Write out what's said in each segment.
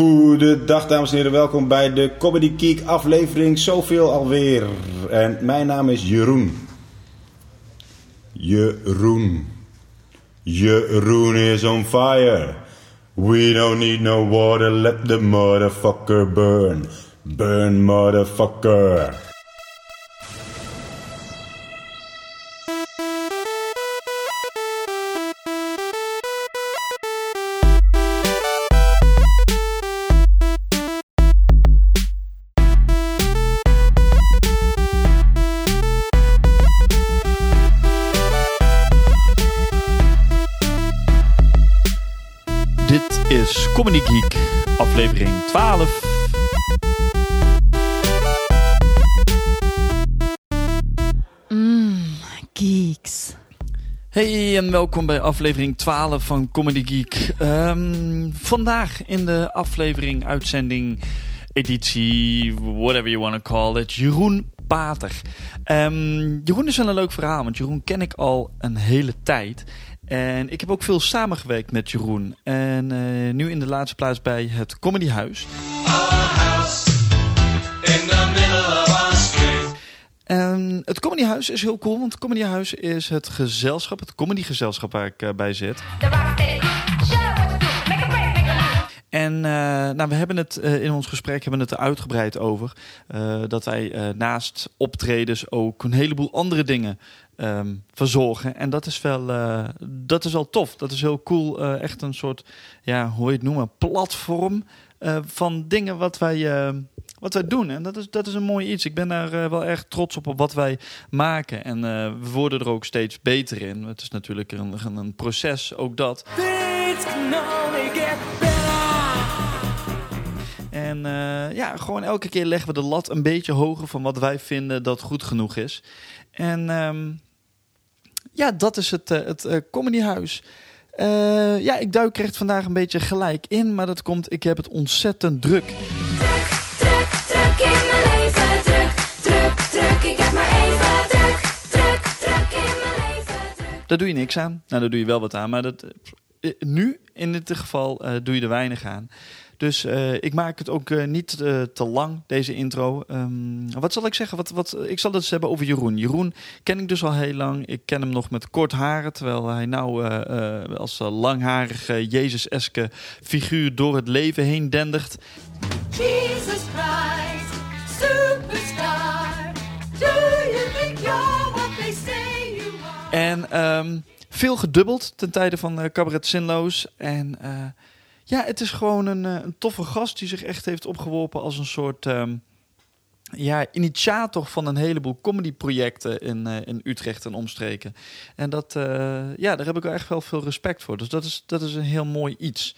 Goedendag dames en heren, welkom bij de Comedy Geek aflevering zoveel alweer. En mijn naam is Jeroen. Jeroen. Jeroen is on fire. We don't need no water, let the motherfucker burn. Burn motherfucker. En welkom bij aflevering 12 van Comedy Geek. Ehm, vandaag in de aflevering, uitzending, editie, whatever you want to call it, Jeroen Pater. Ehm, Jeroen is wel een leuk verhaal, want Jeroen ken ik al een hele tijd. En ik heb ook veel samengewerkt met Jeroen. En eh, nu in de laatste plaats bij het Comedyhuis. En het Comedyhuis is heel cool, want het Comedyhuis is het gezelschap, het comedygezelschap waar ik eh, bij zit. En eh, nou, we hebben het eh, in ons gesprek hebben het er uitgebreid over. dat wij naast optredens ook een heleboel andere dingen ehm, verzorgen. En dat is wel, dat is wel tof. Dat is heel cool. echt een soort, ja, hoe je het noemen, platform van dingen wat wij, wat wij doen. En dat is, dat is een mooi iets. Ik ben daar eh, wel erg trots op, op wat wij maken. En eh, we worden er ook steeds beter in. Het is natuurlijk een, een, een proces, ook dat. En eh, ja, gewoon elke keer leggen we de lat een beetje hoger van wat wij vinden dat goed genoeg is. En ehm, ja, dat is het, het comedyhuis. Ja, ik duik er echt vandaag een beetje gelijk in, maar dat komt, ik heb het ontzettend. Druk, Daar doe je niks aan. Nou, daar doe je wel wat aan, maar dat, eh, nu in dit geval eh, doe je er weinig aan. Dus eh, ik maak het ook niet te lang, deze intro. Ehm, wat zal ik zeggen? Wat, wat, ik zal het eens hebben over Jeroen. Jeroen ken ik dus al heel lang. Ik ken hem nog met kort haren, terwijl hij nou als langharige, Jezus-eske figuur door het leven heen Christ, En ehm, veel gedubbeld ten tijde van eh, Cabaret Zinloos. En eh, ja, het is gewoon een, eh, een toffe gast die zich echt heeft opgeworpen als een soort ehm, ja, initiator van een heleboel comedyprojecten in, in Utrecht en omstreken. En dat, ja, daar heb ik wel echt wel veel respect voor. Dus dat is, dat is een heel mooi iets.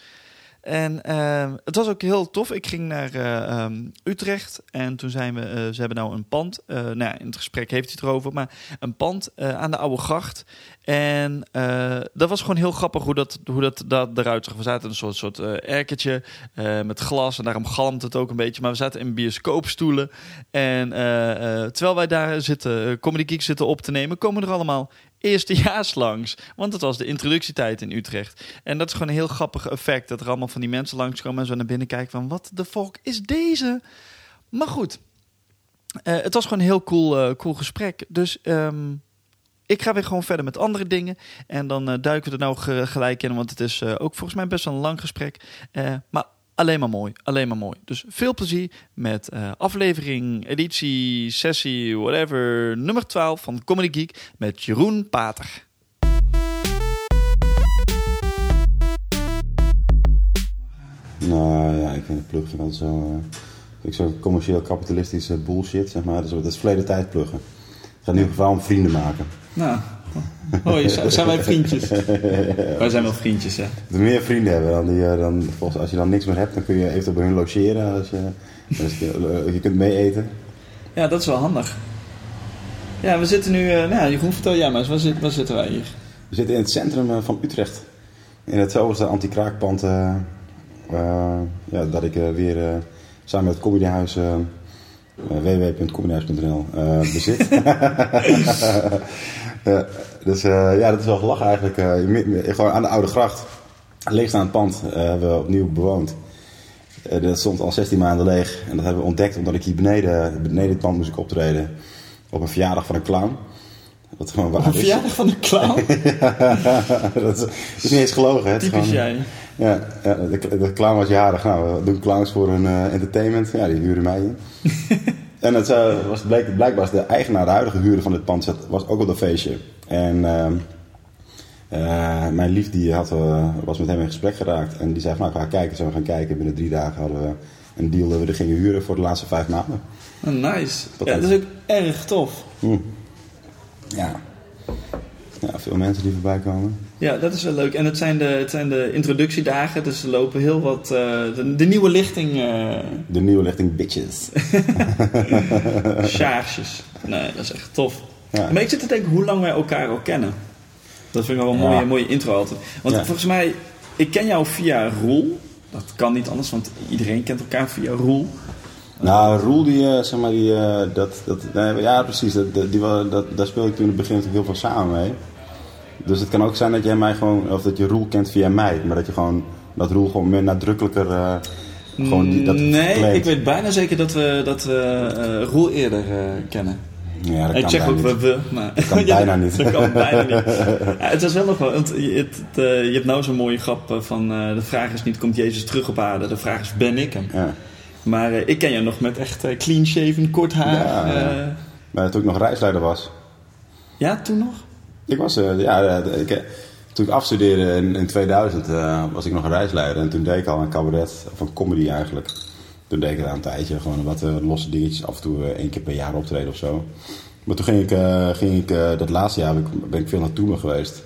En ehm, het was ook heel tof. Ik ging naar eh, ehm, Utrecht en toen zijn we, eh, ze hebben nou een pand. eh, nou ja, in het gesprek heeft hij het erover, maar een pand aan de Oude Gracht. En eh, dat was gewoon heel grappig hoe dat, hoe dat, dat eruit zag. We zaten in een soort, soort eh, erkertje eh, met glas en daarom galmt het ook een beetje. Maar we zaten in bioscoopstoelen. En terwijl wij daar zitten, uh, Comedy Geek zitten op te nemen, komen er allemaal eerstejaars langs. Want het was de introductietijd in Utrecht. En dat is gewoon een heel grappig effect. Dat er allemaal van die mensen langskomen en zo naar binnen kijken van... wat de fuck is deze? Maar goed, het was gewoon een heel cool, cool gesprek. Dus ehm, ik ga weer gewoon verder met andere dingen. En dan eh, duiken we er nou ge- gelijk in. Want het is eh, ook volgens mij best wel een lang gesprek. Eh, maar alleen maar mooi. Alleen maar mooi. Dus veel plezier met aflevering, editie, sessie, whatever. Nummer 12 van Comedy Geek met Jeroen Pater. Nou ja, ik vind het pluggen wel zo... ik zo commercieel kapitalistische bullshit, zeg maar. Dus dat is verleden tijd pluggen. Gaat in ieder geval om vrienden maken. Nou, hoi, zijn wij vriendjes? wij zijn wel vriendjes, hè? We meer vrienden hebben, dan, die, eh, dan, volgens, als je dan niks meer hebt, dan kun je eventueel bij hun logeren. Als je, als je, eh, je kunt mee eten. Ja, dat is wel handig. Ja, we zitten nu... Uh, nou, Jeroen, vertel jij maar eens. Waar, zit, waar zitten wij hier? We zitten in het centrum eh, van Utrecht. In het zoveelste anti-kraakpand. eh, eh, ja, dat ik eh, weer eh, samen met het comedyhuis eh, eh, www.comedyhuis.nl eh, bezit. Ja, dus eh, ja, dat is wel gelachen eigenlijk. eh, gewoon aan de Oude Gracht. Leegstaand pand eh, hebben we opnieuw bewoond. Eh, dat stond al 16 maanden leeg. En dat hebben we ontdekt omdat ik hier beneden, beneden het pand moest ik optreden. Op een verjaardag van een clown. Wat gewoon waar Een is. verjaardag van de clown? dat, is, dat is niet eens gelogen. Hè? Typisch gewoon- jij. Ja, ja de, de clown was jarig. Nou, we doen clowns voor een eh, entertainment. Ja, die huren mij in. en het eh, was bleek, blijkbaar was de eigenaar, de huidige huurder van dit pand, zat- was ook op dat feestje. En ehm, eh, mijn lief die had, was met hem in gesprek geraakt. En die zei van, nou, ik ga kijken. Zullen we gaan kijken? Binnen drie dagen hadden we een deal dat we er gingen huren voor de laatste vijf maanden. Oh, nice. Dat ja, is- dat is ook erg tof. Hm. Ja. ja, veel mensen die voorbij komen. Ja, dat is wel leuk. En het zijn de, het zijn de introductiedagen, dus er lopen heel wat... eh, de, de nieuwe lichting eh De nieuwe lichting Bitches. sjaarsjes. Nee, dat is echt tof. Ja. Maar ik zit te denken hoe lang wij elkaar al kennen. Dat vind ik wel een Ja. mooie, mooie intro altijd. Want Ja. volgens mij, ik ken jou via Roel. Dat kan niet anders, want iedereen kent elkaar via Roel. Nou, Roel, die, eh, zeg maar, die, eh, dat, dat, nee, ja precies, dat, die, dat, daar speelde ik toen in het begin natuurlijk heel veel samen mee. Dus het kan ook zijn dat jij mij gewoon, of dat je Roel kent via mij, maar dat je gewoon, dat Roel gewoon meer nadrukkelijker, eh, gewoon die, dat nee, ik weet bijna zeker dat we, dat we Roel eerder kennen. Ja, dat ik kan zeg ook niet. we, we, maar... Dat kan bijna niet. dat kan bijna niet. Ja, het was wel nog wel... Want je, het, het, je hebt nou zo'n mooie grap van... de vraag is niet, komt Jezus terug op aarde? De vraag is, ben ik hem? Ja. Maar eh, ik ken je nog met echt eh, clean shaven, kort haar. Ja. Maar toen ik nog reisleider was, ja toen nog? ik was, eh, ja, ik, toen ik afstudeerde in, in 2000 eh, was ik nog een reisleider en toen deed ik al een cabaret, of een comedy eigenlijk. Toen deed ik het aan een tijdje, gewoon wat losse dingetjes, af en toe één keer per jaar optreden of zo. Maar toen ging ik, ging ik dat laatste jaar ben ik, veel naar Toemelen geweest.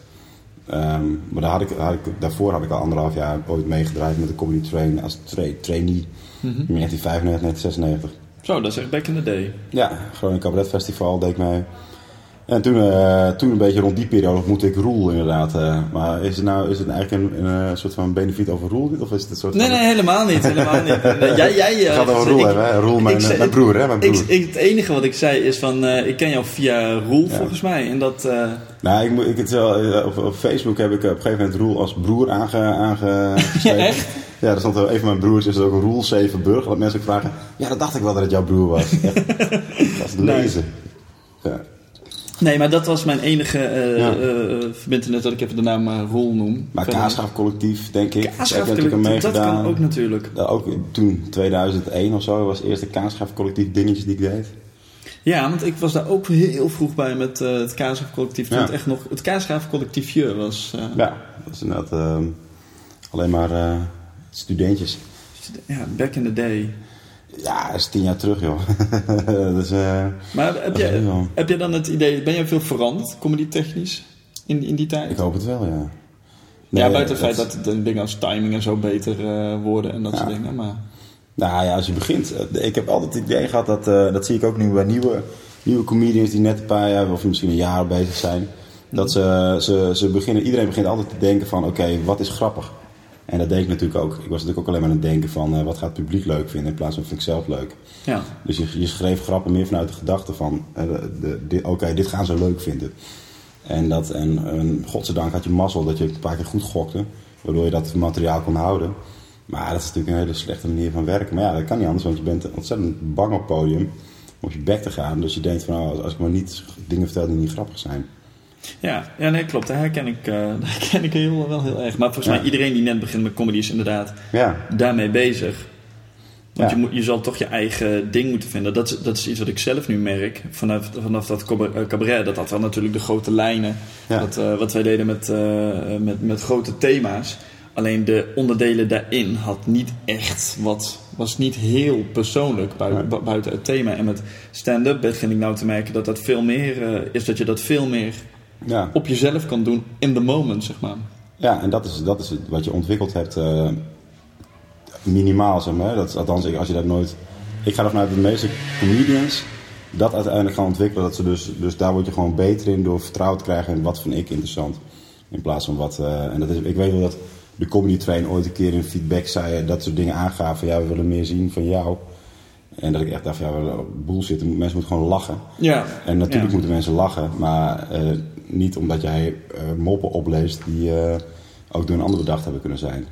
Ehm, maar daar had ik, had ik, daarvoor had ik al anderhalf jaar ooit meegedraaid met de comedy train als tra trainee Mhm. in 1995, 1996. Zo, dat is echt back in the day. Ja, gewoon een cabaretfestival deed ik mee. En toen, eh, toen een beetje rond die periode ontmoette ik Roel inderdaad. eh. maar is het nou is het eigenlijk een, een, eh, soort van benefiet over Roel? Of is het een soort Nee, van... nee, helemaal niet. Helemaal niet. Jij, jij, Het gaat over Roel ik- hebben, hè? Roel, mijn, zei- mijn broer, hè? Mijn broer. Ik, ik, het enige wat ik zei is van, ik ken jou via Roel volgens mij. En dat, Nou, ik, moet- ik het wel, op, op Facebook heb ik op een gegeven moment Roel als broer aange, aangeschreven. echt? Ja, er stond een van mijn broers, is er ook een Roel Zevenburg. Dat mensen ook vragen, ja, dat dacht ik wel dat het jouw broer was. Dat is lezen. Ja. Nee, maar dat was mijn enige eh Ja. eh, verbindenis dat ik even de naam eh, Roel noem. Maar Kaasgraafcollectief, denk ik. Kaasgraaf, heb je natuurlijk aan dat kan ook natuurlijk. Ja, ook toen, 2001 of zo, was het eerste kaasgraafcollectief dingetjes die ik deed. Ja, want ik was daar ook heel vroeg bij met eh, het Kaasgraaf collectief. Toen Ja. het echt nog het Kaasgraaf collectiefje was. eh, Ja, dat is inderdaad alleen maar eh, studentjes. ja, back in the day. Ja, dat is tien jaar terug, joh. dus, eh, Maar heb Dat jij, heel- heb jij dan het idee, ben jij veel veranderd, comedy technisch, in, in die tijd? ik hoop het wel, ja. ja, buiten het feit dat de dingen als timing en zo beter eh, worden en dat Ja. soort dingen. Maar Nou ja, als je begint. eh, Ik heb altijd het idee gehad dat, dat zie ik ook nu bij nieuwe, nieuwe comedians die net een paar jaar of misschien een jaar bezig zijn. Dat ze, ze, ze beginnen, iedereen begint altijd te denken van oké, wat is grappig? En dat deed ik natuurlijk ook. Ik was natuurlijk ook alleen maar aan het denken van eh, wat gaat het publiek leuk vinden in plaats van vind ik zelf leuk. ja, Dus je, je schreef grappen meer vanuit de gedachte van eh, dit- oké, dit gaan ze leuk vinden. En, dat, en, en godzijdank had je mazzel dat je een paar keer goed gokte, waardoor je dat materiaal kon houden. Maar dat is natuurlijk een hele slechte manier van werken. Maar ja, dat kan niet anders, want je bent ontzettend bang op het podium om op je bek te gaan. Dus je denkt van, nou, als ik maar niet dingen vertel die niet grappig zijn. Ja, ja, nee, klopt. Daar herken ik, eh, daar herken ik heel, wel heel erg. Maar volgens Ja. mij iedereen die net begint met comedy is inderdaad Ja, daarmee bezig. Want Ja. je, moet, je zal toch je eigen ding moeten vinden. Dat is, dat is iets wat ik zelf nu merk. Vanaf, vanaf dat cabaret, eh, dat had wel natuurlijk de grote lijnen. Dat, eh, wat wij deden met, met, met grote thema's. Alleen de onderdelen daarin had niet echt wat. Was niet heel persoonlijk bui- Nee. bu- buiten het thema. En met stand-up begin ik nou te merken dat dat veel meer is. Dat je dat veel meer ja. op jezelf kan doen in the moment, zeg maar. ja en dat is, dat is wat je ontwikkeld hebt eh, minimaal, zeg maar. Dat, althans, ik- als je dat nooit... Ik ga ervan uit dat de meeste comedians dat uiteindelijk gaan ontwikkelen. Dat ze dus, dus daar word je gewoon beter in door vertrouwen te krijgen in wat vind ik interessant. In plaats van wat... eh, en dat is, ik weet wel dat de comedy train ooit een keer in feedback zei... dat soort dingen aangaven ja, we willen meer zien van jou. En dat ik echt dacht ja, bullshit, mensen moeten gewoon lachen. Ja. En natuurlijk Ja. moeten mensen lachen, maar eh, niet omdat jij eh, moppen opleest die eh, ook door een ander bedacht hebben kunnen zijn.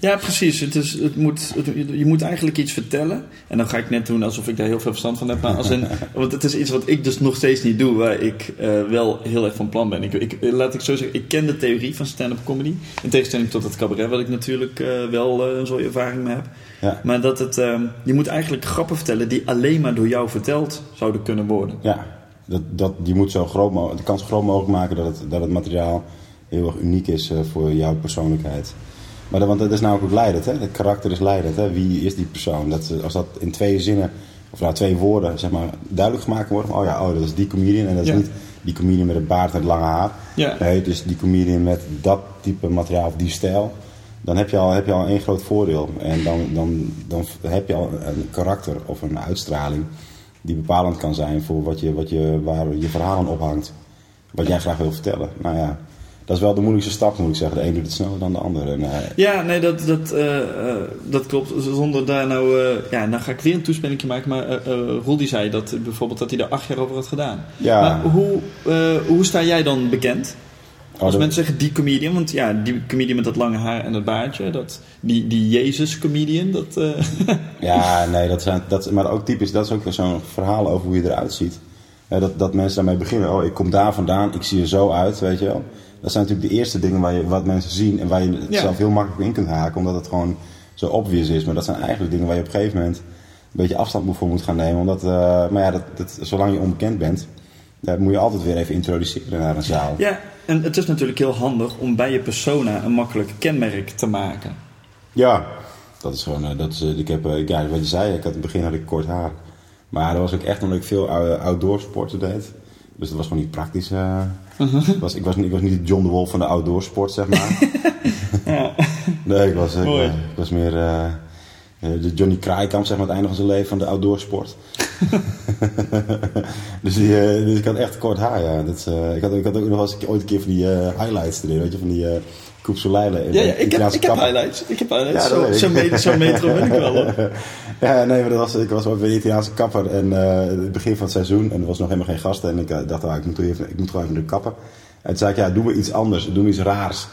Ja, precies. Het is, het moet, het- je moet eigenlijk iets vertellen. En dan ga ik net doen alsof ik daar heel veel verstand van heb. Maar als in, want het is iets wat ik dus nog steeds niet doe, waar ik eh, wel heel erg van plan ben. Ik, ik, laat ik zo zeggen, ik ken de theorie van stand-up comedy. In tegenstelling tot het cabaret, wat ik natuurlijk eh, wel eh, een zo'n ervaring mee heb. Ja. Maar dat het, ehm, je moet eigenlijk grappen vertellen die alleen maar door jou verteld zouden kunnen worden. Ja, dat, dat, je moet zo groot mogelijk, de kans groot mogelijk maken dat het, dat het materiaal heel erg uniek is voor jouw persoonlijkheid. Maar dat, want dat is namelijk ook leidend, hè? Het karakter is leidend, hè? Wie is die persoon? Dat, als dat in twee zinnen, of nou twee woorden, zeg maar, duidelijk gemaakt wordt. van, Oh ja, oh, dat is die comedian en dat is Ja. niet die comedian met het baard en het lange haar. Ja. Nee, het is die comedian met dat type materiaal of die stijl. Dan heb je al, heb je al één groot voordeel. En dan, dan, dan heb je al een karakter of een uitstraling die bepalend kan zijn voor wat je, wat je, waar je verhaal aan ophangt. Wat jij graag wil vertellen. Nou ja, dat is wel de moeilijkste stap moet ik zeggen. De een doet het sneller dan de ander. En, eh, Ja, nee, dat, dat, eh, eh, dat klopt. Zonder daar nou... eh, ja, nou ga ik weer een toespeling maken. Maar Roel die zei dat, bijvoorbeeld dat hij er acht jaar over had gedaan. Ja. Maar hoe, hoe sta jij dan bekend? oh, Als dat- mensen zeggen die comedian, want ja, die comedian met dat lange haar en dat baardje, dat, die, die Jezus comedian, dat... Ja, nee, dat zijn, dat, maar ook typisch, dat is ook weer zo'n verhaal over hoe je eruit ziet. Dat, dat mensen daarmee beginnen. Oh, ik kom daar vandaan, ik zie er zo uit, weet je wel. Dat zijn natuurlijk de eerste dingen waar je, wat mensen zien en waar je het Ja. zelf heel makkelijk in kunt haken, omdat het gewoon zo obvious is. Maar dat zijn eigenlijk dingen waar je op een gegeven moment een beetje afstand voor moet gaan nemen. Omdat, eh, maar ja, dat, dat, zolang je onbekend bent, daar moet je altijd weer even introduceren naar een zaal. ja, en het is natuurlijk heel handig om bij je persona een makkelijk kenmerk te maken. Ja, dat is gewoon, eh, dat is, eh, ik heb, eh, ja, wat je zei, ik had in het begin had ik kort haar. Maar dat was ook echt omdat ik veel ou- outdoor sporten deed. Dus dat was gewoon niet praktisch. eh. Mhm. was, ik, was, niet- ik was niet John de Wolf van de outdoor sport, zeg maar. Ja. nee, ik was, ik, was meer eh, eh, de Johnny Kraaikamp, zeg maar, het einde van zijn leven van de outdoor sport. dus, die, dus ik had echt kort haar, ja. Dat, ik, had, ik had ook nog wel eens ooit een keer van die highlights erin, weet je, van die uh, Koep Soleile. Ja, ja, ik heb, ik heb highlights. Ik heb highlights. Ja, dat zo, ik. zo, me- zo metro ben ik wel. hoor. Ja, nee, maar dat was, ik was bij de Italiaanse kapper en eh, het begin van het seizoen en er was nog helemaal geen gasten en ik eh, dacht, ah, ik, moet even, ik moet gewoon even de kapper. En toen zei ik, ja, doe maar iets anders, doe maar iets raars.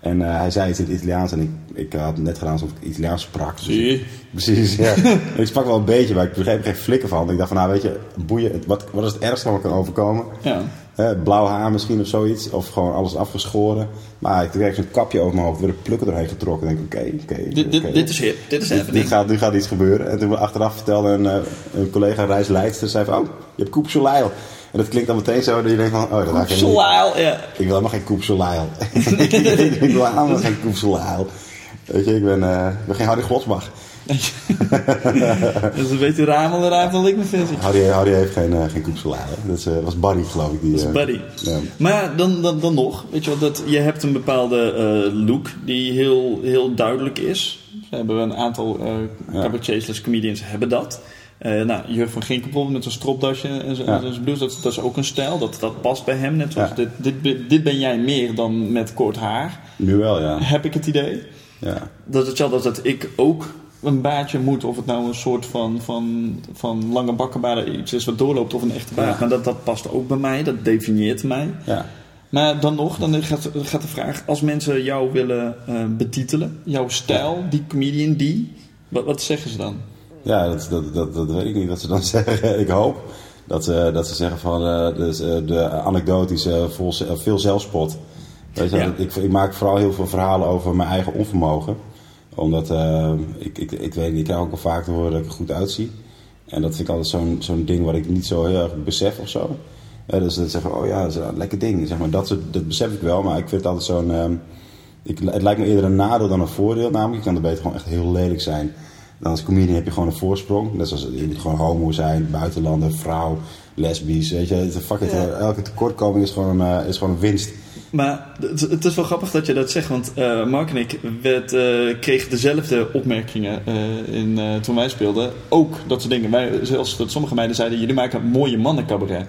En eh, hij zei iets in het Italiaans en ik, ik had net gedaan alsof ik Italiaans sprak. Dus Zie Precies, ja. ik sprak wel een beetje, maar ik begreep er geen flikker van. Ik dacht van, nou weet je, boeien, wat, wat is het ergste wat me kan overkomen? Ja. Hè, blauw haar misschien of zoiets, of gewoon alles afgeschoren. Maar ik kreeg zo'n kapje over mijn hoofd, er werd een plukken doorheen getrokken. En ik denk, oké, oké. Dit, dit, oké. dit is hip. Dit is happening. dit gaat, nu gaat iets gebeuren. En toen we achteraf vertelde een, eh, een collega reisleidster, zei van, oh, je hebt Koep Soleil. En dat klinkt dan meteen zo dat je denkt van, oh, dat ik ja. Ik wil helemaal geen Koep Soleil. ik wil helemaal geen Koep Soleil. Weet je, ik ben, eh, ik ben geen Harry Glotsbach. Weet u ramen, dan raam dan ik mijn visie. Harry, Harry heeft geen, hè. Dat is, eh, was Barry, geloof ik. Die, Dat is eh, ja. Maar dan, dan, dan nog, weet je wel, dat je hebt een bepaalde look die heel, heel duidelijk is. We hebben een aantal Ja. cabaretiers, comedians hebben dat. Eh nou, Jurgen van Gink bijvoorbeeld met zijn stropdasje en zijn, Ja. blouse, dat, dat is ook een stijl, dat, dat past bij hem. Net zoals Ja. dit, dit, ben- dit ben jij meer dan met kort haar, Nu wel, ja. heb ik het idee. ja. Dat is hetzelfde als dat ik ook een baardje moet, of het nou een soort van, van, van lange bakkenbaard iets is wat doorloopt of een echte baard. Ja. Maar dat, dat past ook bij mij, dat definieert mij. ja. Maar dan nog, dan gaat, gaat de vraag, als mensen jou willen eh, betitelen, jouw stijl, die comedian, die, wat, wat zeggen ze dan? Ja, dat, dat, dat, dat weet ik niet wat ze dan zeggen. Ik hoop dat ze, dat ze zeggen van eh, dus, eh, de anekdotische, vol, veel zelfspot. Weet je, Ja. dat- ik, ik maak vooral heel veel verhalen over mijn eigen onvermogen. Omdat eh, ik, ik, ik weet niet, ik krijg ook wel vaak te horen dat ik er goed uitzie. En dat vind ik altijd zo'n zo'n ding wat ik niet zo heel erg besef of zo. Eh, dus dat zeggen, oh ja, dat is een lekker ding. Zeg maar, dat, soort- dat besef ik wel, maar ik vind het altijd zo'n... ehm, het lijkt me eerder een nadeel dan een voordeel. Namelijk, je kan er beter gewoon echt heel lelijk zijn. Dan als comedian heb je gewoon een voorsprong. Net zoals je gewoon homo zijn, buitenlander, vrouw, lesbisch. Weet je, het- fuck it, Ja. elke tekortkoming is gewoon, eh, is gewoon een winst. Maar het, het is wel grappig dat je dat zegt, want eh, Mark en ik werd, eh, kregen dezelfde opmerkingen eh, in, eh, toen wij speelden. Ook dat soort dingen. Wij, zelfs dat sommige meiden zeiden, jullie maken een mooie mannencabaret.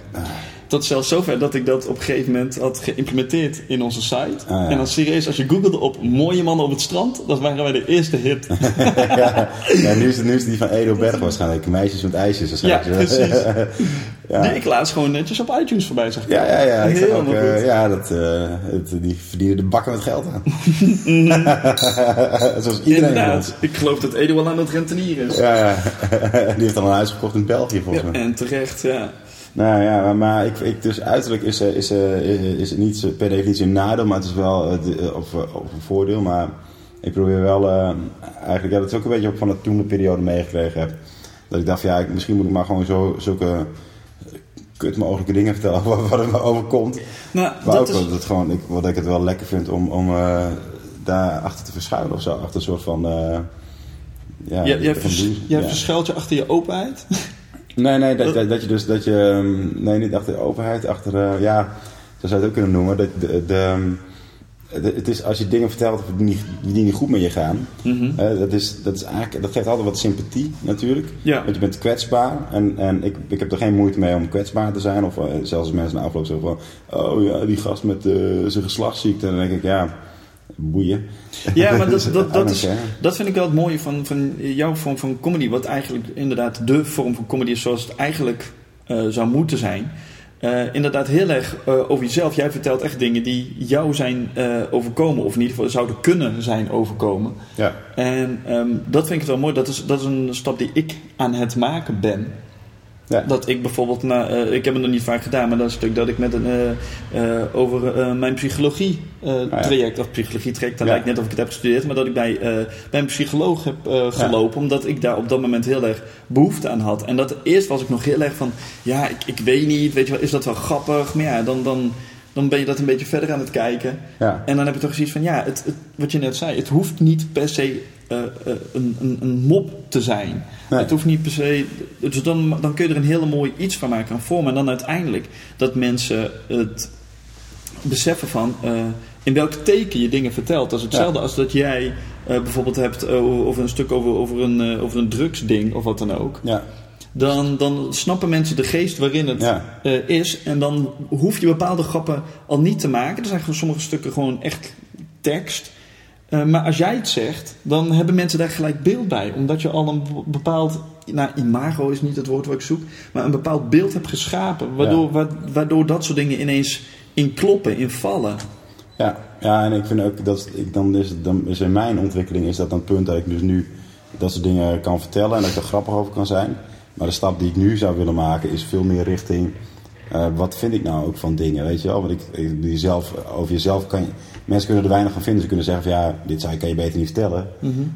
Tot zelfs zover dat ik dat op een gegeven moment had geïmplementeerd in onze site. Ah, ja. En dan serieus, als je googelde op mooie mannen op het strand, dat waren wij de eerste hit. ja, ja, nu, is het, nu is die van Edo Berg waarschijnlijk. Meisjes met ijsjes Ja, waarschijnlijk. precies. ja. Die ik laatst gewoon netjes op iTunes voorbij zag. Ja, ja, ja. Ik zag ook, eh, goed. ja dat, eh, het, die verdienen de bakken met geld aan. Zoals iedereen. Inderdaad. Ik geloof dat Edo wel aan het rentenieren is. Ja, ja. Die heeft al een huis gekocht in België volgens Ja, mij. en terecht, ja. Nou ja, maar, ik, ik, dus uiterlijk is, eh, is, eh, is het niet zo per definitie een nadeel, maar het is wel eh, eh, of, eh, of een voordeel. Maar ik probeer wel, eh, eigenlijk, ja, dat is ook een beetje ook van de toen de periode meegekregen heb. Dat ik dacht, ja, ik- misschien moet ik maar gewoon zo, zulke kut mogelijke dingen vertellen wat, wat er me overkomt. Nou, Maar dat ook is, dat het gewoon, ik, wat ik het wel lekker vind om, om eh, daar achter te verschuilen of zo. Achter een soort van. eh ja, jij, van vers- jij ja. verschuilt je achter je openheid. Nee, nee, dat, dat, dat je dus, dat je, ehm, nee, niet achter de overheid, achter, eh, ja, zo zou je het ook kunnen noemen. Dat, de, de, ehm, de- het is als je dingen vertelt die niet, die niet goed met je gaan, Mhm. dat, is, dat, is eigenlijk, dat geeft altijd wat sympathie natuurlijk. Ja. Want je bent kwetsbaar en, en ik, ik heb er geen moeite mee om kwetsbaar te zijn. Of eh, zelfs als mensen na afloop zeggen van, oh ja, die gast met eh, zijn geslachtsziekte. Dan denk ik, ja, boeien. Ja, maar dat, dat, dat, is, dat vind ik wel het mooie van, van jouw vorm van comedy. Wat eigenlijk inderdaad de vorm van comedy is zoals het eigenlijk eh, zou moeten zijn. Eh, inderdaad heel erg eh, over jezelf. Jij vertelt echt dingen die jou zijn overkomen. Of in ieder geval zouden kunnen zijn overkomen. Ja, En ehm, dat vind ik wel mooi. Dat is, dat is een stap die ik aan het maken ben. Ja. Dat ik bijvoorbeeld, na, eh, ik heb het nog niet vaak gedaan, maar dat is stuk dat ik met een, eh, eh, over mijn psychologie Ah, traject, of psychologie traject, dan Ja. lijkt net of ik het heb gestudeerd, maar dat ik bij, bij een psycholoog heb gelopen, omdat ik daar op dat moment heel erg behoefte aan had. En dat eerst was ik nog heel erg van, ja, ik, ik weet niet, weet je wel, is dat wel grappig? Maar ja, dan, dan, dan ben je dat een beetje verder aan het kijken. ja. En dan heb je toch zoiets van, ja, het, het- wat je net zei, het hoeft niet per se eh, eh, een, een, een mop te zijn. Nee. Het hoeft niet per se. Dus dan, dan kun je er een hele mooi iets van maken, een vorm. En dan uiteindelijk dat mensen het beseffen van eh, in welk teken je dingen vertelt. Dat is hetzelfde als dat jij bijvoorbeeld hebt over een stuk over, over, een, over een drugsding of wat dan ook. ja. Dan, dan snappen mensen de geest waarin het Ja. eh, is. En dan hoef je bepaalde grappen al niet te maken. Er zijn gewoon sommige stukken gewoon echt tekst. Eh, maar als jij het zegt, dan hebben mensen daar gelijk beeld bij. Omdat je al een be- bepaald, nou imago is niet het woord wat ik zoek, maar een bepaald beeld hebt geschapen. Waardoor, wa- waardoor dat soort dingen ineens in kloppen, in vallen. Ja, ja, en ik vind ook dat ik dan is, dan is in mijn ontwikkeling is dat dan het punt dat ik dus nu dat soort dingen kan vertellen en dat ik er grappig over kan zijn. Maar de stap die ik nu zou willen maken is veel meer richting eh, wat vind ik nou ook van dingen, weet je wel? Want ik, ik die zelf, over jezelf kan je, mensen kunnen er weinig van vinden. Ze kunnen zeggen van ja, dit zou, kan je beter niet vertellen.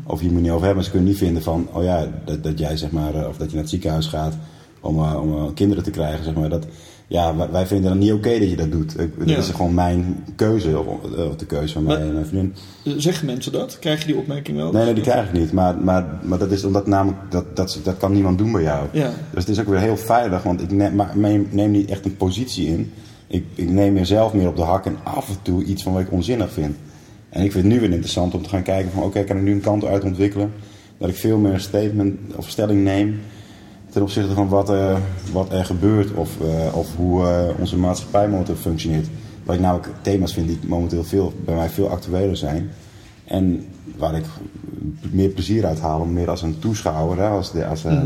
Of hier moet je niet over hebben. Maar ze kunnen niet vinden van, oh ja, dat, dat jij zeg maar, eh, of dat je naar het ziekenhuis gaat om, eh, om kinderen te krijgen, zeg maar. Dat, ja, wij, wij vinden het niet oké dat je dat doet. Ik, dat is gewoon mijn keuze, of, de keuze van mij en mijn vriendin. Zeggen mensen dat? Krijg je die opmerking wel? Nee, nee, die krijg ik niet. Maar, maar, maar dat is omdat namelijk, dat, dat, dat kan niemand doen bij jou. Ja. Dus het is ook weer heel veilig, want ik neem, maar neem, neem niet echt een positie in. Ik, ik neem mezelf meer op de hak en af en toe iets van wat ik onzinnig vind. En ik vind het nu weer interessant om te gaan kijken van oké, kan ik nu een kant uit ontwikkelen. Dat ik veel meer een statement of stelling neem ten opzichte van wat, eh, wat er gebeurt of, eh, of hoe eh, onze maatschappij momenteel functioneert. Wat ik namelijk thema's vind die momenteel veel, bij mij veel actueler zijn. En waar ik meer plezier uit haal om meer als een toeschouwer, hè, als de, als, eh,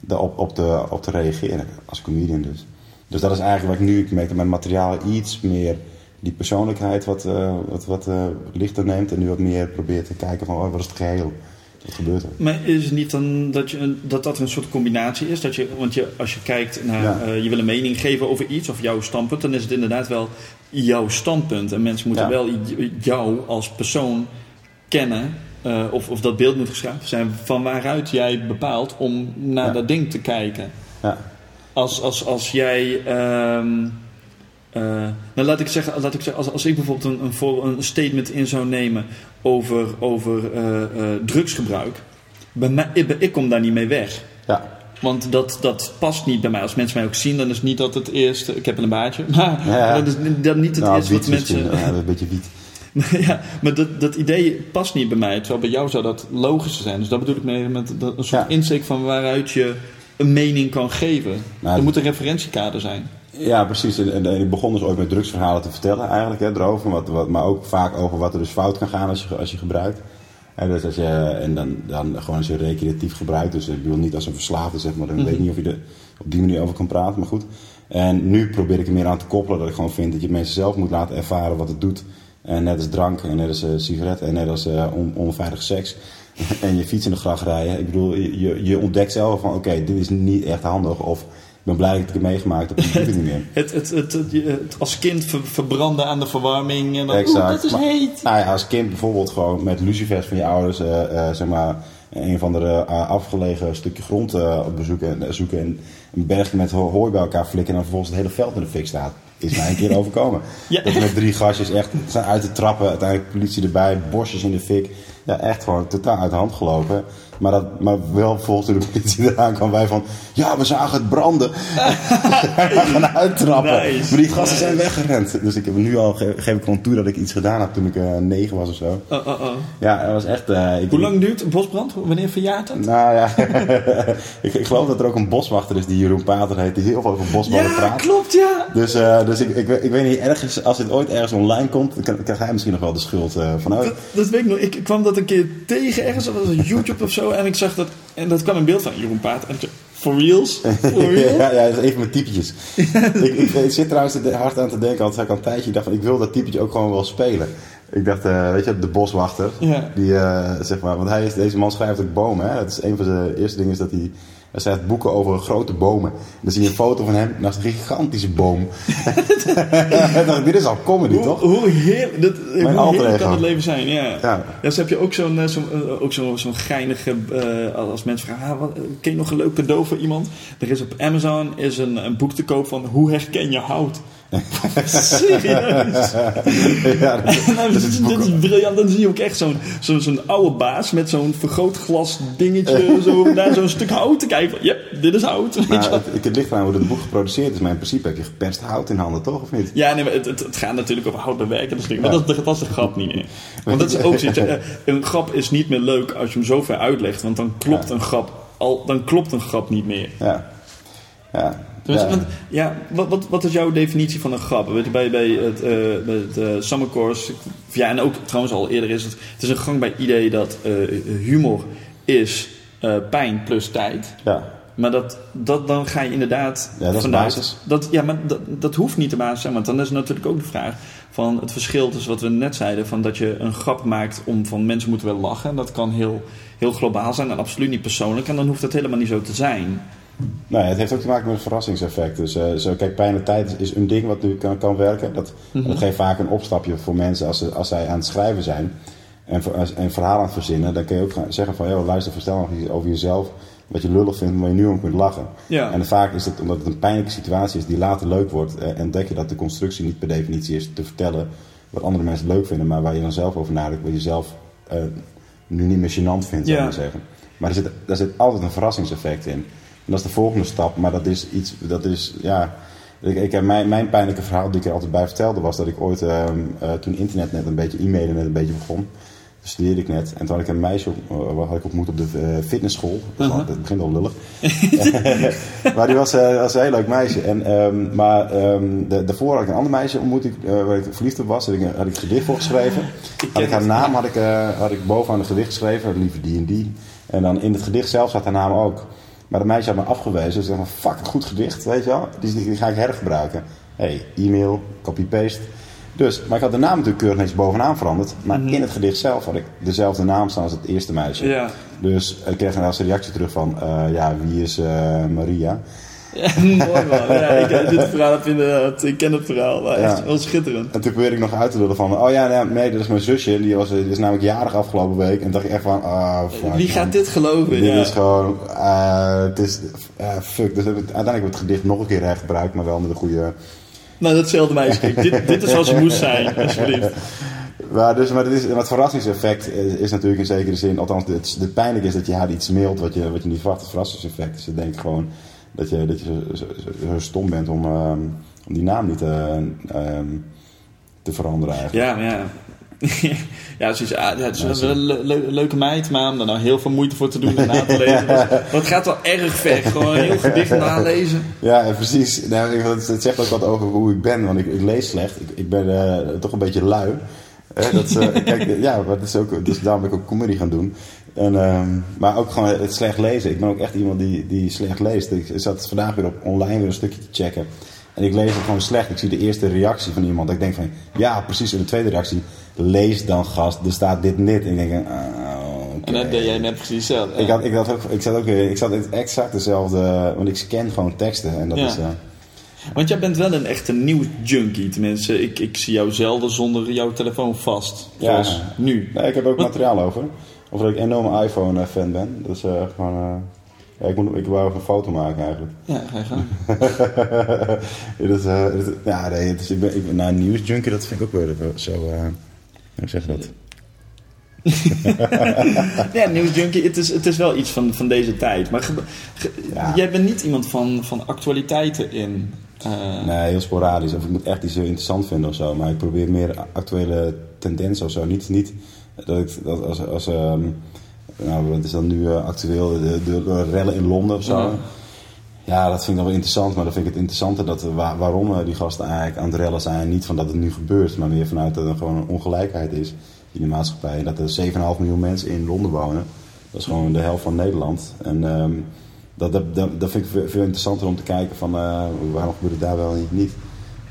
de, op, op, te, op te reageren. Als comedian dus. Dus dat is eigenlijk wat ik nu, ik merk dat mijn materiaal iets meer die persoonlijkheid wat, eh, wat, wat lichter neemt. En nu wat meer probeert te kijken van oh, wat is het geheel? Wat gebeurt er? Maar is het niet dan dat, je, dat dat een soort combinatie is? Dat je, want je, als je kijkt naar, Ja. eh, je wil een mening geven over iets of jouw standpunt, dan is het inderdaad wel jouw standpunt. En mensen moeten Ja. wel jou als persoon kennen, eh, of, of dat beeld moet geschapen zijn van waaruit jij bepaalt om naar Ja. dat ding te kijken. Ja, Als, als, als jij. ehm, eh, nou, laat ik zeggen, laat ik zeggen als, als ik bijvoorbeeld een, een, een statement in zou nemen over, over eh, eh, drugsgebruik. Bij mij, ik, ik kom daar niet mee weg. ja, Want dat, dat past niet bij mij. Als mensen mij ook zien, dan is niet dat het eerste. Ik heb een baardje. Maar Ja. dat is dan niet het nou, eerste wat mensen. Ja, een beetje wiet. ja, maar dat, dat idee past niet bij mij. Terwijl bij jou zou dat logischer zijn. Dus dat bedoel ik mee met dat, een soort Ja. insteek van waaruit je een mening kan geven. Nou, er moet een referentiekader zijn. Ja, precies. En, en, en ik begon dus ooit met drugsverhalen te vertellen eigenlijk hè, erover. Wat, wat, maar ook vaak over wat er dus fout kan gaan als je, als je gebruikt. Hè, dus als je, en dan, dan gewoon als je recreatief gebruikt. Dus ik bedoel niet als een verslaafde zeg maar. Dan weet ik niet of je er op die manier over kan praten. Maar goed. En nu probeer ik er meer aan te koppelen. Dat ik gewoon vind dat je mensen zelf moet laten ervaren wat het doet. En net als drank, en net als eh, sigaretten, en net als eh, on, onveilig seks. en je fiets in de gracht rijden. Ik bedoel, je- je ontdekt zelf van oké, dit is niet echt handig. Of ik ben blij dat ik het heb meegemaakt. Doe ik niet meer. Het, het, het, het, het als kind ver- verbranden aan de verwarming. En dan, Exact. Dat is Maar- heet. Nou ja, als kind bijvoorbeeld gewoon met lucifers van je ouders, eh, eh, zeg maar, een van de eh, afgelegen stukje grond op bezoeken en zoeken en een bergje met ho- hooi bij elkaar flikken en dan vervolgens het hele veld in de fik staat. Is mij een keer overkomen. Ja. Dat met drie gastjes echt zijn uit de trappen, uiteindelijk politie erbij, bosjes in de fik. Ja, echt gewoon totaal uit de hand gelopen. Maar, dat, maar wel volgens de politie eraan kwam wij van, ja, we zagen het branden. we gaan uittrappen. Nice. Maar die gasten zijn weggerend. Dus ik heb nu al, ge- geef ik gewoon toe dat ik iets gedaan heb toen ik eh, negen was of zo. Oh, oh, oh. Ja, dat was echt... eh, ik, Hoe lang duurt een bosbrand? Wanneer verjaart het? Nou ja, ik, ik geloof dat er ook een boswachter is die Jeroen Pater heet, die heel veel over bosballen Ja, praat. klopt, ja. Dus, eh, dus ik, ik, weet- ik weet niet, ergens, als dit ooit ergens online komt, dan krijgt hij misschien nog wel de schuld eh, van. Dat, dat weet ik nog. Ik kwam dat een keer tegen ergens, was op YouTube of zo. En ik zag dat, en dat kwam een beeld van Jeroen Paat. En ik for reals? For real? ja, ja, dat is even mijn typetjes. ik, ik, ik zit trouwens hard aan te denken, want ik al een tijdje ik dacht van, ik wil dat typetje ook gewoon wel spelen. Ik dacht, eh, weet je, de boswachter, Ja. die, zeg maar, want hij is, deze man schrijft ook bomen. Hè? Dat is een van zijn eerste dingen is dat hij, hij schrijft boeken over grote bomen. Dan zie je een foto van hem naast een gigantische boom. en dacht ik, dit is al comedy, Hoe, toch? hoe heerlijk, dat, hoe alter heerlijk kan het leven zijn, ja. Ja. Dus heb je ook zo'n eh, zo'n eh, ook zo'n zo'n geinige, eh, als mensen vragen, ah, wat, ken je nog een leuk cadeau voor iemand? Er is op Amazon is een, een boek te koop van hoe herken je hout? Serieus? ja, dat, Nou, dit, is, dit is briljant. Dan zie je ook echt zo'n zo'n zo'n oude baas met zo'n vergrootglas dingetje zo naar zo'n stuk hout te kijken. van, Ja, dit is hout. Nou, het, ik- het ligt eraan hoe het boek geproduceerd is, maar in principe heb je geperst hout in handen, toch? Of niet? Ja, nee, maar het, het, het gaat natuurlijk over hout bewerken. Is, maar dat, is dat de grap niet meer. Want dat is ook zoiets. eh, Een grap is niet meer leuk als je hem zo ver uitlegt. Want dan klopt een grap, al, dan klopt een grap niet meer. Ja. Ja. Dus, ja. want, ja, wat, wat, wat is jouw definitie van een grap? Weet je, bij, bij het, eh, bij het eh, Summer Course, ja, en ook trouwens al eerder is het, het is een gangbaar idee dat eh, humor is pijn plus tijd. ja. Maar dat, dat, dan ga je inderdaad. Ja, dat is vanuit- basis. Dat, ja, maar dat, dat hoeft niet de basis te zijn. Want dan is natuurlijk ook de vraag van het verschil tussen wat we net zeiden: van dat je een grap maakt om van mensen moeten wel lachen. En dat kan heel, heel globaal zijn en absoluut niet persoonlijk. En dan hoeft dat helemaal niet zo te zijn. Nee, het heeft ook te maken met een verrassingseffect. Dus eh, zo, kijk, pijn en tijd is een ding wat nu kan, kan werken. Dat, Mhm. dat geeft vaak een opstapje voor mensen als, ze, als zij aan het schrijven zijn en, ver- als- en verhaal aan het verzinnen. Dan kun je ook gaan zeggen van, joh, luister, vertel nog iets over jezelf. Wat je lullig vindt, waar je nu om kunt lachen. Ja. En vaak is het omdat het een pijnlijke situatie is die later leuk wordt. eh, entdek je dat de constructie niet per definitie is te vertellen wat andere mensen leuk vinden. Maar waar je dan zelf over nadenkt, wat je zelf eh, nu niet meer gênant vindt, zou Ja. ik maar zeggen. Maar er zit, daar zit altijd een verrassingseffect in. En dat is de volgende stap, maar dat is iets, dat is, ja... Ik, ik heb mijn, mijn pijnlijke verhaal die ik er altijd bij vertelde was dat ik ooit, ehm, eh, toen internet net een beetje, e-mailen net een beetje begon, studeerde ik net. En toen had ik een meisje op, eh, had ik ontmoet op de eh, fitnessschool. Uh-huh. Dat begint al lullig. maar die was, eh, was een heel leuk meisje. En, ehm, maar ehm, de, daarvoor had ik een ander meisje ontmoet eh, waar ik verliefd op was. Daar had ik, had ik een gedicht voor geschreven. Had ik haar naam had ik, had ik bovenaan het gedicht geschreven. Liever die en die. En dan in het gedicht zelf zat haar naam ook. Maar de meisje had me afgewezen. Dus ik dacht van, fuck, goed gedicht, weet je wel. Die, die ga ik hergebruiken. hey, e-mail, copy-paste. Dus, maar ik had de naam natuurlijk keurig netjes bovenaan veranderd. Maar in het gedicht zelf had ik dezelfde naam staan als het eerste meisje. Ja. Dus ik kreeg een een reactie terug van, eh, ja, wie is eh, Maria? Ja, mooi man. Ja, ik, eh, dit verhaal je inderdaad. Ik ken het verhaal. Maar echt Ja. schitterend. En toen probeerde ik nog uit te lullen van, oh ja, nee, dat is mijn zusje. Die, was, die is namelijk jarig afgelopen week. En dacht ik echt van, ah. Wie gaat dit geloven? Dit ja. is gewoon, eh, het is, eh, fuck. Dus uiteindelijk heb ik het gedicht nog een keer hergebruikt, maar wel met een goede... Nou, datzelfde meisje. Dit, dit is zoals het moest zijn, alsjeblieft. Maar, dus, maar, dit is, maar het verrassingseffect is, is natuurlijk in zekere zin, althans het, het pijnlijk is dat je haar iets mailt wat je, wat je niet verwacht. Het verrassingseffect is, ik denk gewoon dat je, dat je zo, zo, zo stom bent om, ehm, om die naam niet eh, ehm, te veranderen eigenlijk. Ja, ja. ja, zoiets, ah, ja, het is wel een le- le- leuke meid, maar om daar nou heel veel moeite voor te doen en na te lezen. Dat, dat gaat wel erg ver. Gewoon een heel gedicht nalezen. Ja, en precies. Nou, ik- het, het zegt ook wat over hoe ik ben, want ik, ik lees slecht. Ik, ik ben eh, toch een beetje lui. Eh, dat, kijk, ja, maar dat is ook, dus daarom ben ik ook comedy gaan doen. En, ehm, maar ook gewoon het slecht lezen. Ik ben ook echt iemand die, die slecht leest. Ik zat vandaag weer op online weer een stukje te checken. En ik lees het gewoon slecht. Ik zie de eerste reactie van iemand. Ik denk van, ja, precies. En de tweede reactie, lees dan gast, er staat dit niet. En ik denk, ah, oké. En dat deed jij net precies zelf. Ik, had, ik, had ook, ik zat ook weer, ik zat in exact dezelfde, want ik scan gewoon teksten en dat Ja. is, eh, Want jij bent wel een echte nieuwsjunkie. Tenminste, ik, ik zie jou zelden zonder jouw telefoon vast. Ja. Nu. nee, ik heb ook materiaal over. Of dat ik een enorme iPhone eh, fan ben. Dat is eh, gewoon, eh, ja, ik, moet, ik wou even een foto maken eigenlijk. Ja, ga je gang. dat is, eh, dat- ja, nee, is, ik ben, ik ben nou, een nieuwsjunkie, dat vind ik ook weer zo, eh, hoe zeg je dat? Ja, nieuwsjunkie, het is, het is wel iets van, van deze tijd. Maar ge- ge- Ja. jij bent niet iemand van, van actualiteiten in. Nee, heel sporadisch. Of ik moet echt iets heel interessant vinden of zo. Maar ik probeer meer actuele tendensen of zo. Niet, niet dat ik dat als, als ehm, nou, wat is dan nu eh, actueel? De, de, de rellen in Londen of zo. Ja. Ja, dat vind ik dan wel interessant. Maar dan vind ik het interessanter dat, waar- waarom eh, die gasten eigenlijk aan het rellen zijn. Niet van dat het nu gebeurt, maar meer vanuit dat er gewoon een ongelijkheid is in de maatschappij. En dat er 7,5 miljoen mensen in Londen wonen. Dat is gewoon de helft van Nederland. En ehm, dat, dat, dat, dat vind ik veel, veel interessanter om te kijken van eh, waarom gebeurt het daar wel niet. niet.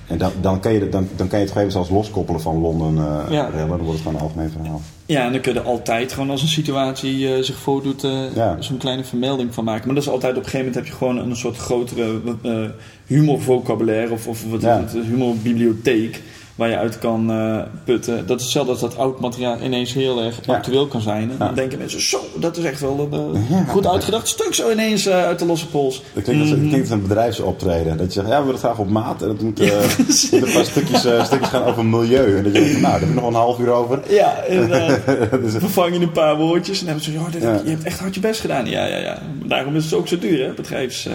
En dan, dan, kan je, dan, dan kan je het gewoon zelfs loskoppelen van Londen Ja. rellen. Dan wordt het gewoon een algemeen verhaal. Ja, en dan kun je er altijd gewoon als een situatie eh, zich voordoet eh Ja. zo'n kleine vermelding van maken. Maar dat is altijd op een gegeven moment heb je gewoon een soort grotere eh humorvocabulaire of, of wat is Ja. het, een humorbibliotheek waar je uit kan eh, putten. Dat is hetzelfde als dat oud materiaal ineens heel erg Ja. actueel kan zijn. En dan Ja. denken mensen, zo, dat is echt wel een Ja. goed uitgedacht stuk zo ineens eh, uit de losse pols. Dat klinkt als, Mhm. dat klinkt als een bedrijfsoptreden. Dat je zegt, ja, we willen het graag op maat. En dat moet, een paar stukjes, stukjes gaan over milieu. En dat je denkt, nou, daar heb ik nog een half uur over. Ja, is- vervang je een paar woordjes en dan hebben ze dit- Ja. je hebt echt hard je best gedaan. Ja, ja, ja. Daarom is het ook zo duur, hè, bedrijfs...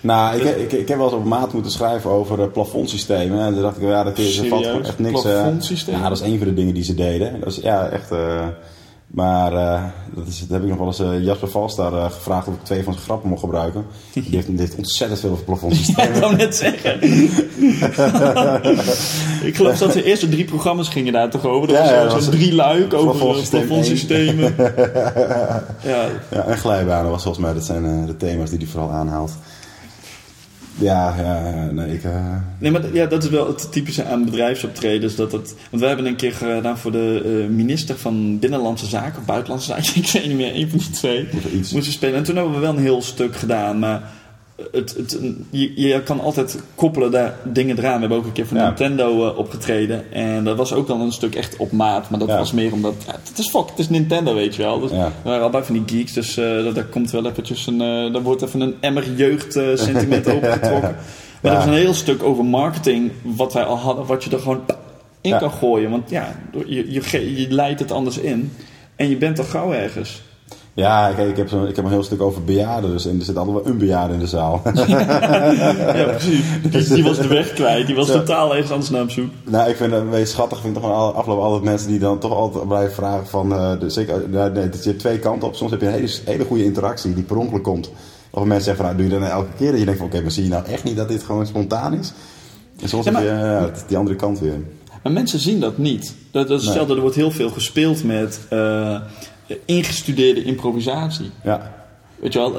eh, Nou, ik, ik, ik heb wel eens op maat moeten schrijven over uh, plafondsystemen. En toen dacht ik, ja, dat is, valt echt niks. eh, Plafondsystemen? ja, dat is een van de dingen die ze deden. Dat is ja, echt. eh, maar eh, dat, is, dat heb ik nog wel eens eh, Jasper Valstar eh, gevraagd of ik twee van zijn grappen mocht gebruiken. Die heeft, die heeft ontzettend veel over plafondsystemen. ik wou net zeggen. ik geloof dat de eerste drie programma's gingen daar toch over. Dat Ja, was ja, drie luik over plafondsysteem plafondsystemen. ja, Ja, en glijbanen was volgens mij, dat zijn eh, de thema's die hij vooral aanhaalt. Ja, ja, ja, nee, ik... eh, nee, maar ja, dat is wel het typische aan bedrijfsoptredens. Dat het, want wij hebben een keer gedaan voor de eh, minister van Binnenlandse Zaken of Buitenlandse Zaken. Ik weet niet meer, een van die twee. Moesten spelen. En toen hebben we wel een heel stuk gedaan. Maar het, het, je, je kan altijd koppelen daar dingen eraan. We hebben ook een keer voor Ja. Nintendo eh, opgetreden. En dat was ook wel een stuk echt op maat. Maar dat Ja. was meer omdat... Ja, het is fuck, het is Nintendo, weet je wel. Dus. We waren allebei van die geeks. Dus eh, dat- daar komt wel eventjes een... eh daar wordt even een emmer jeugd sentiment opengetrokken. Maar er was een heel stuk over marketing. Wat wij al hadden. Wat je er gewoon in kan gooien. Want ja, je, je, je leidt het anders in. En je bent al gauw ergens. Ja, kijk, ik heb, zo, ik heb een heel stuk over bejaarden. Dus, en er zit altijd wel een bejaarde in de zaal. Ja, precies. Die, die was de weg kwijt. Die was Ja. totaal ergens anders naar op zoek. Nou, ik vind het een beetje schattig. vind ik toch wel afgelopen altijd mensen die dan toch altijd blijven vragen van... eh, de, zeker, nou, nee, dat je twee kanten op. Soms heb je een hele, hele goede interactie die per ongeluk komt. Of mensen zeggen van, nou, doe je dat nou elke keer? Dat je denkt van, oké, maar zie je nou echt niet dat dit gewoon spontaan is? En soms Ja, heb je die andere kant weer. Maar mensen zien dat niet. Dat, dat is Nee. hetzelfde, er wordt heel veel gespeeld met eh, ingestudeerde improvisatie. Ja, Weet je wel,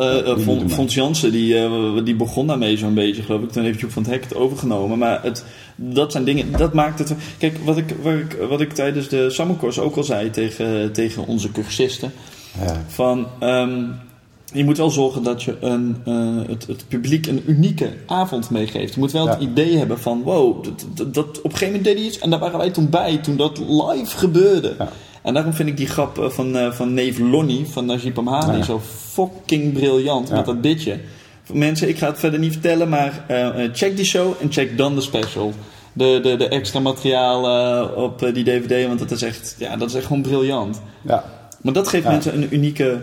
we. Fons Jansen die, eh, die begon daarmee zo'n beetje, geloof ik. Toen heeft Joep van het Hek het overgenomen. Maar het, dat zijn dingen, dat maakt het... Kijk, wat ik, waar ik, wat ik tijdens de summercourse ook al zei tegen, tegen onze cursisten. ja, Van, ehm, je moet wel zorgen dat je een, het, het publiek een unieke avond meegeeft. Je moet wel het idee hebben van, wow, dat, dat, dat- op een gegeven moment deed hij iets en daar waren wij toen bij, toen dat live gebeurde. Ja. En daarom vind ik die grap eh, van, eh, van neef Lonnie van Najib Amhali Ja. zo fucking briljant Ja. met dat bitje. Mensen, ik ga het verder niet vertellen, maar eh, check die show en check dan de special. De, de, de extra materiaal op die DVD, want dat is echt, ja, dat is echt gewoon briljant. ja. Maar dat geeft Ja. mensen een unieke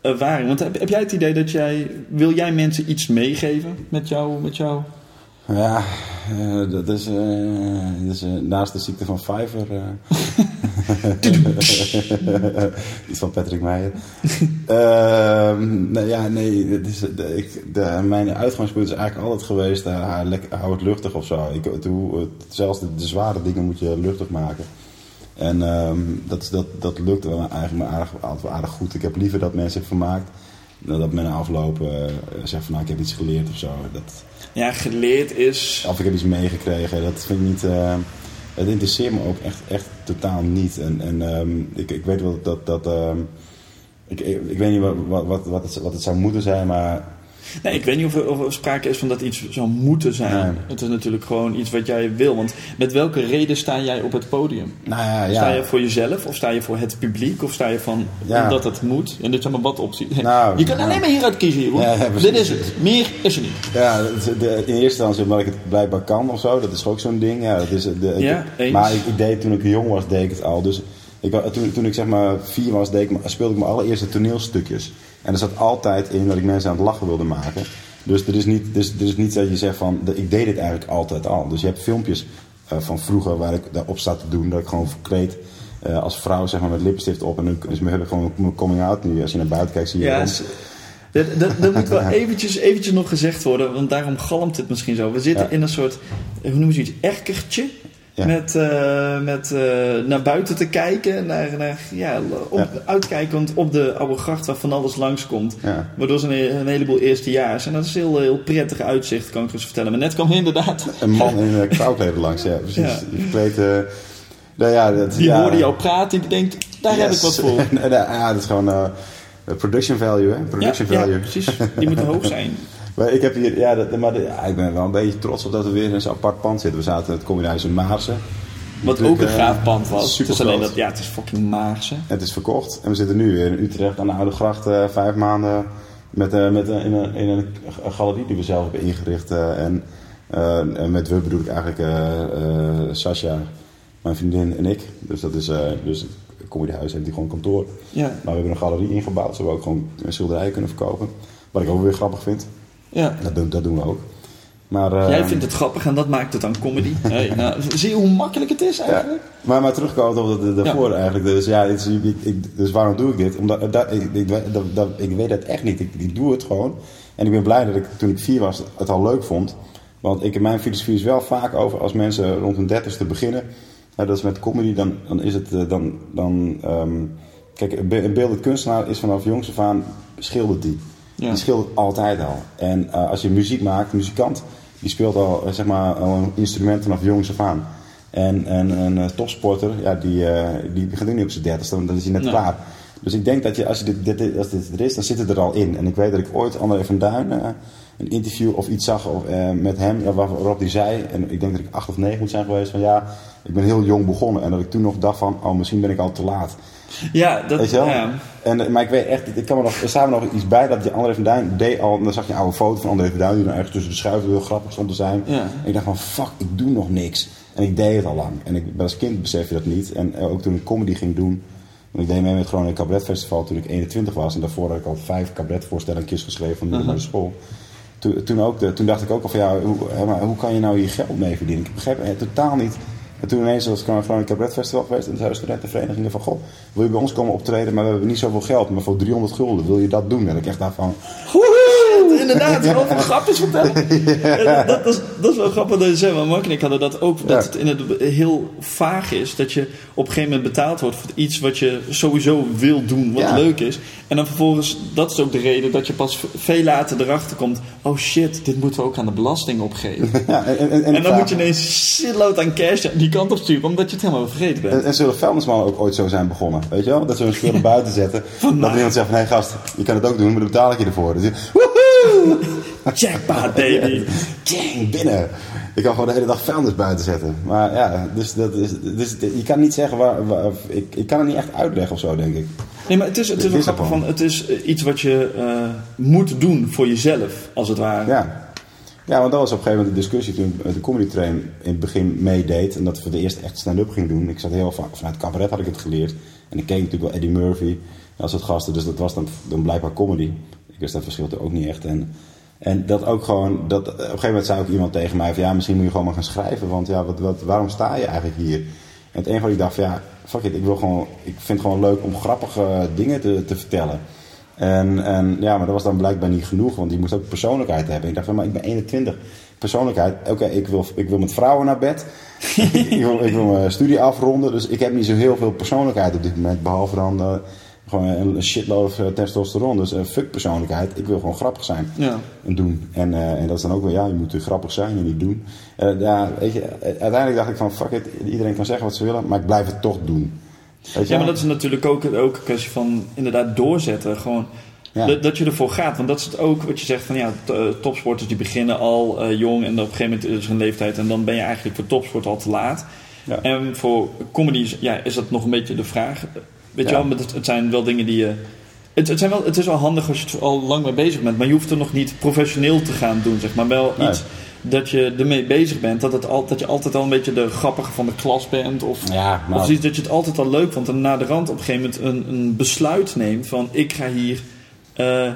ervaring. Want heb, heb jij het idee dat jij... Wil jij mensen iets meegeven met jou? Met jou? Ja, eh, dat is, eh, dat is eh, naast de ziekte van eh. Iets van Patrick Meijer. Ehm, nee, ja, nee, het is, de, ik, de, mijn uitgangspunt is eigenlijk altijd geweest, lekker, hou het luchtig of zo. Ik, het, hoe- het- zelfs de, de zware dingen moet je luchtig maken. En ehm, dat, dat, dat lukt wel eigenlijk maar aardig, altijd aardig goed. Ik heb liever dat mensen zich vermaakt, dan dat men na afloop eh, zegt van nou, ik heb iets geleerd of zo. Dat, Ja, geleerd is... of ik heb iets meegekregen. Dat vind ik niet. eh, het interesseert me ook echt, echt totaal niet. En, en ehm, ik, ik weet wel dat. dat ehm, ik, ik, weet niet wat, wat, wat, het, wat het zou moeten zijn, maar. Nee, ik weet niet of er, of er sprake is van dat iets zou moeten zijn. Nee. Het is natuurlijk gewoon iets wat jij wil. Want met welke reden sta jij op het podium? Nou ja, ja. Sta je voor jezelf of sta je voor het publiek? Of sta je van Ja. omdat het moet? En dit zijn maar wat opties. Nou, je kan alleen maar hieruit kiezen, Jeroen. Dit is het. Meer is er niet. Ja, de, in eerste instantie omdat ik het blijkbaar kan of zo. Dat is ook zo'n ding. Ja, dat is, de, eens. maar ik, ik deed toen ik jong was, deed ik het al. Dus ik, toen, toen ik zeg maar vier was, deed ik, me- speelde ik mijn allereerste toneelstukjes. En er zat altijd in dat ik mensen aan het lachen wilde maken. Dus er is niet, dus, er is niet dat je zegt van, ik deed dit eigenlijk altijd al. Dus je hebt filmpjes eh, van vroeger waar ik daarop sta te doen. Dat ik gewoon verkleed eh, als vrouw zeg maar met lippenstift op. En nu, dus we hebben gewoon mijn coming out nu. Als je naar buiten kijkt zie je Ja, dat, dat, dat moet wel eventjes, eventjes nog gezegd worden, want daarom galmt het misschien zo. We zitten Ja. in een soort, hoe noemen ze iets, erkertje. Ja. Met, eh, met eh, naar buiten te kijken, naar, naar, ja, op, Ja. uitkijkend op de oude gracht waar van alles langskomt. Ja. Waardoor ze een, een heleboel eerstejaars. En dat is een heel, heel prettig uitzicht, kan ik dus vertellen. Maar net kwam inderdaad, Een man in een langs, ja, precies. Ja. Die verkleed. eh, nou ja, dat, die ja, hoorde jou praten, die denkt, daar heb ik wat voor. Ja, dat is gewoon production value, hè? Ja, Production ja, value. precies. Die moet hoog zijn. Maar ik heb hier, ja, dat, maar de- ja, ik ben wel een beetje trots op dat we weer in zo'n apart pand zitten. We zaten in het combinatie in Maarsen. Wat ook een eh, gaaf pand was. Het is alleen dat, ja, het is fucking Maarsen. Het is verkocht en we zitten nu weer in Utrecht aan de Oude Gracht eh, vijf maanden met, eh, met, in, een, in een galerie die we zelf hebben ingericht. en met we bedoel ik eigenlijk Sascha, mijn vriendin en ik. Dus dat is, dus comedyhuis heeft die gewoon kantoor. Ja, Maar we hebben een galerie ingebouwd, zodat we ook gewoon schilderijen kunnen verkopen. Wat ik ook weer grappig vind. Ja. Dat, doen- dat doen we ook. Maar, Jij vindt het grappig en dat maakt het dan comedy. Hey, nou, zie je hoe makkelijk het is Ja, eigenlijk? maar, maar terugkomend op dat daarvoor eigenlijk. Dus, ja, is, ik, ik- dus waarom doe ik dit? Omdat dat, ik, ik, dat, dat- ik weet het echt niet. Ik, doe het gewoon. En ik ben blij dat ik toen ik vier was het al leuk vond. Want ik, mijn filosofie is wel vaak over als mensen rond hun dertigste beginnen. dat is met comedy, dan, dan is het eh, dan. dan ehm, kijk, een beeldend kunstenaar is vanaf jongs af aan schildert die. Ja. Die schildert altijd al. En eh, als je muziek maakt, een muzikant, die speelt al, eh, zeg maar, al een instrument vanaf jongs af aan. En, en een eh, topsporter, ja, die, eh, die begint ook niet op zijn dertigste, want dan is hij net klaar. Dus ik denk dat je, als, je dit, dit, als dit er is, dan zit het er al in. En ik weet dat ik ooit André van Duin een interview of iets zag of, met hem, ja, waarop hij zei, en ik denk dat ik acht of negen moet zijn geweest, van ja, ik ben heel jong begonnen. En dat ik toen nog dacht van, oh, misschien ben ik al te laat. Ja, dat, Weet je wel? ja. En, eh, maar ik weet echt, ik kan me nog, er staat nog iets bij dat die André van Duin deed al, en dan zag je een oude foto van André van Duin die dan ergens tussen de schuiven heel grappig stond te zijn. Ja. En ik dacht van, fuck, ik doe nog niks. En ik deed het al lang. En ik, als kind besef je dat niet. En eh, ook toen ik comedy ging doen, want ik deed mee met het Groningen Cabaret Festival toen ik 21 was. En daarvoor had ik al vijf cabaretvoorstellingjes geschreven van de middelbare school. Toen, toen, ook, de- toen dacht ik ook al van, ja, hoe, maar hoe kan je nou hier geld mee verdienen? Ik begreep het totaal niet. En toen ineens was ik gewoon een Cabaret Festival geweest. En toen zei de studentenvereniging van, goh, wil je bij ons komen optreden, maar we hebben niet zoveel geld, maar voor 300 gulden, wil je dat doen? En ik echt dacht van, Inderdaad, gewoon van grapjes vertellen. Ja, dat, dat, is, dat is wel grappig dat je zegt. Want Mark en ik hadden dat ook. Dat Ja. het in het heel vaag is. Dat je op een gegeven moment betaald wordt voor iets wat je sowieso wil doen. Wat Ja. leuk is. En dan vervolgens, dat is ook de reden dat je pas veel later erachter komt. Oh shit, dit moeten we ook aan de belasting opgeven. ja, en, en, en, En dan vraag- moet je ineens shitload aan cash die kant op sturen. Omdat je het helemaal vergeten bent. En, en zullen vuilnismannen ook ooit zo zijn begonnen? Weet je wel? Dat ze hun spullen buiten zetten. dat iemand zegt van, hé gast, je kan het ook doen, maar dan betaal ik je ervoor. Dus woehoe! Jackpot baby. Dang, binnen. Ik kan gewoon de hele dag vuilnis buiten zetten. Maar ja, dus, dat is, dus je kan niet zeggen waar... waar- ik, ik kan het niet echt uitleggen of zo, denk ik. Nee, maar het is, het is wel grappig van, het is eh, iets wat je eh, moet doen voor jezelf, als het ware. Ja. ja, want dat was op een gegeven moment de discussie toen met de comedy train in het begin meedeed. En dat we voor de eerste echt stand-up ging doen. Ik zat heel vaak, vanuit cabaret had ik het geleerd. En ik keek natuurlijk wel Eddie Murphy als het gasten. Dus dat was dan, dan blijkbaar comedy. Ik wist dat verschil ook niet echt. En En dat ook gewoon, dat, op een gegeven moment zei ook iemand tegen mij van ja, misschien moet je gewoon maar gaan schrijven, want ja, wat, wat, waarom sta je eigenlijk hier? En het enige wat ik dacht van ja, fuck it, ik, wil gewoon, ik vind het gewoon leuk om grappige dingen te, te vertellen. En, en ja, maar dat was dan blijkbaar niet genoeg, want die moest ook persoonlijkheid hebben. Ik dacht van, maar ik ben 21. Persoonlijkheid, oké, ik, wil, ik wil met vrouwen naar bed. ik, wil, ik wil mijn studie afronden, dus ik heb niet zo heel veel persoonlijkheid op dit moment, behalve dan eh, gewoon een shitload of, eh, testosteron. Dus eh, fuck persoonlijkheid, ik wil gewoon grappig zijn Ja. en doen. En, eh, en dat is dan ook weer, ja, je moet grappig zijn en niet doen. Ja, weet je, uiteindelijk dacht ik van, fuck it, iedereen kan zeggen wat ze willen, maar ik blijf het toch doen. Weet je Ja, maar wel? dat is natuurlijk ook, ook een kwestie van inderdaad doorzetten. Gewoon Ja. dat, dat je ervoor gaat. Want dat is het ook wat je zegt van ja, topsporters die beginnen al jong en op een gegeven moment is er een leeftijd en dan ben je eigenlijk voor topsport al te laat. Ja. En voor comedy ja, is dat nog een beetje de vraag. Weet je wel, het, het zijn wel dingen die je. Het, het, zijn wel, het is wel handig als je er al lang mee bezig bent, maar je hoeft er nog niet professioneel te gaan doen, zeg maar. Wel Nee. iets dat je ermee bezig bent, dat, het al, dat je altijd al een beetje de grappige van de klas bent. Of, Ja, maar- of iets dat je het altijd al leuk vond en na de rand op een gegeven moment een, een besluit neemt van ik ga hier eh, eh, eh, eh,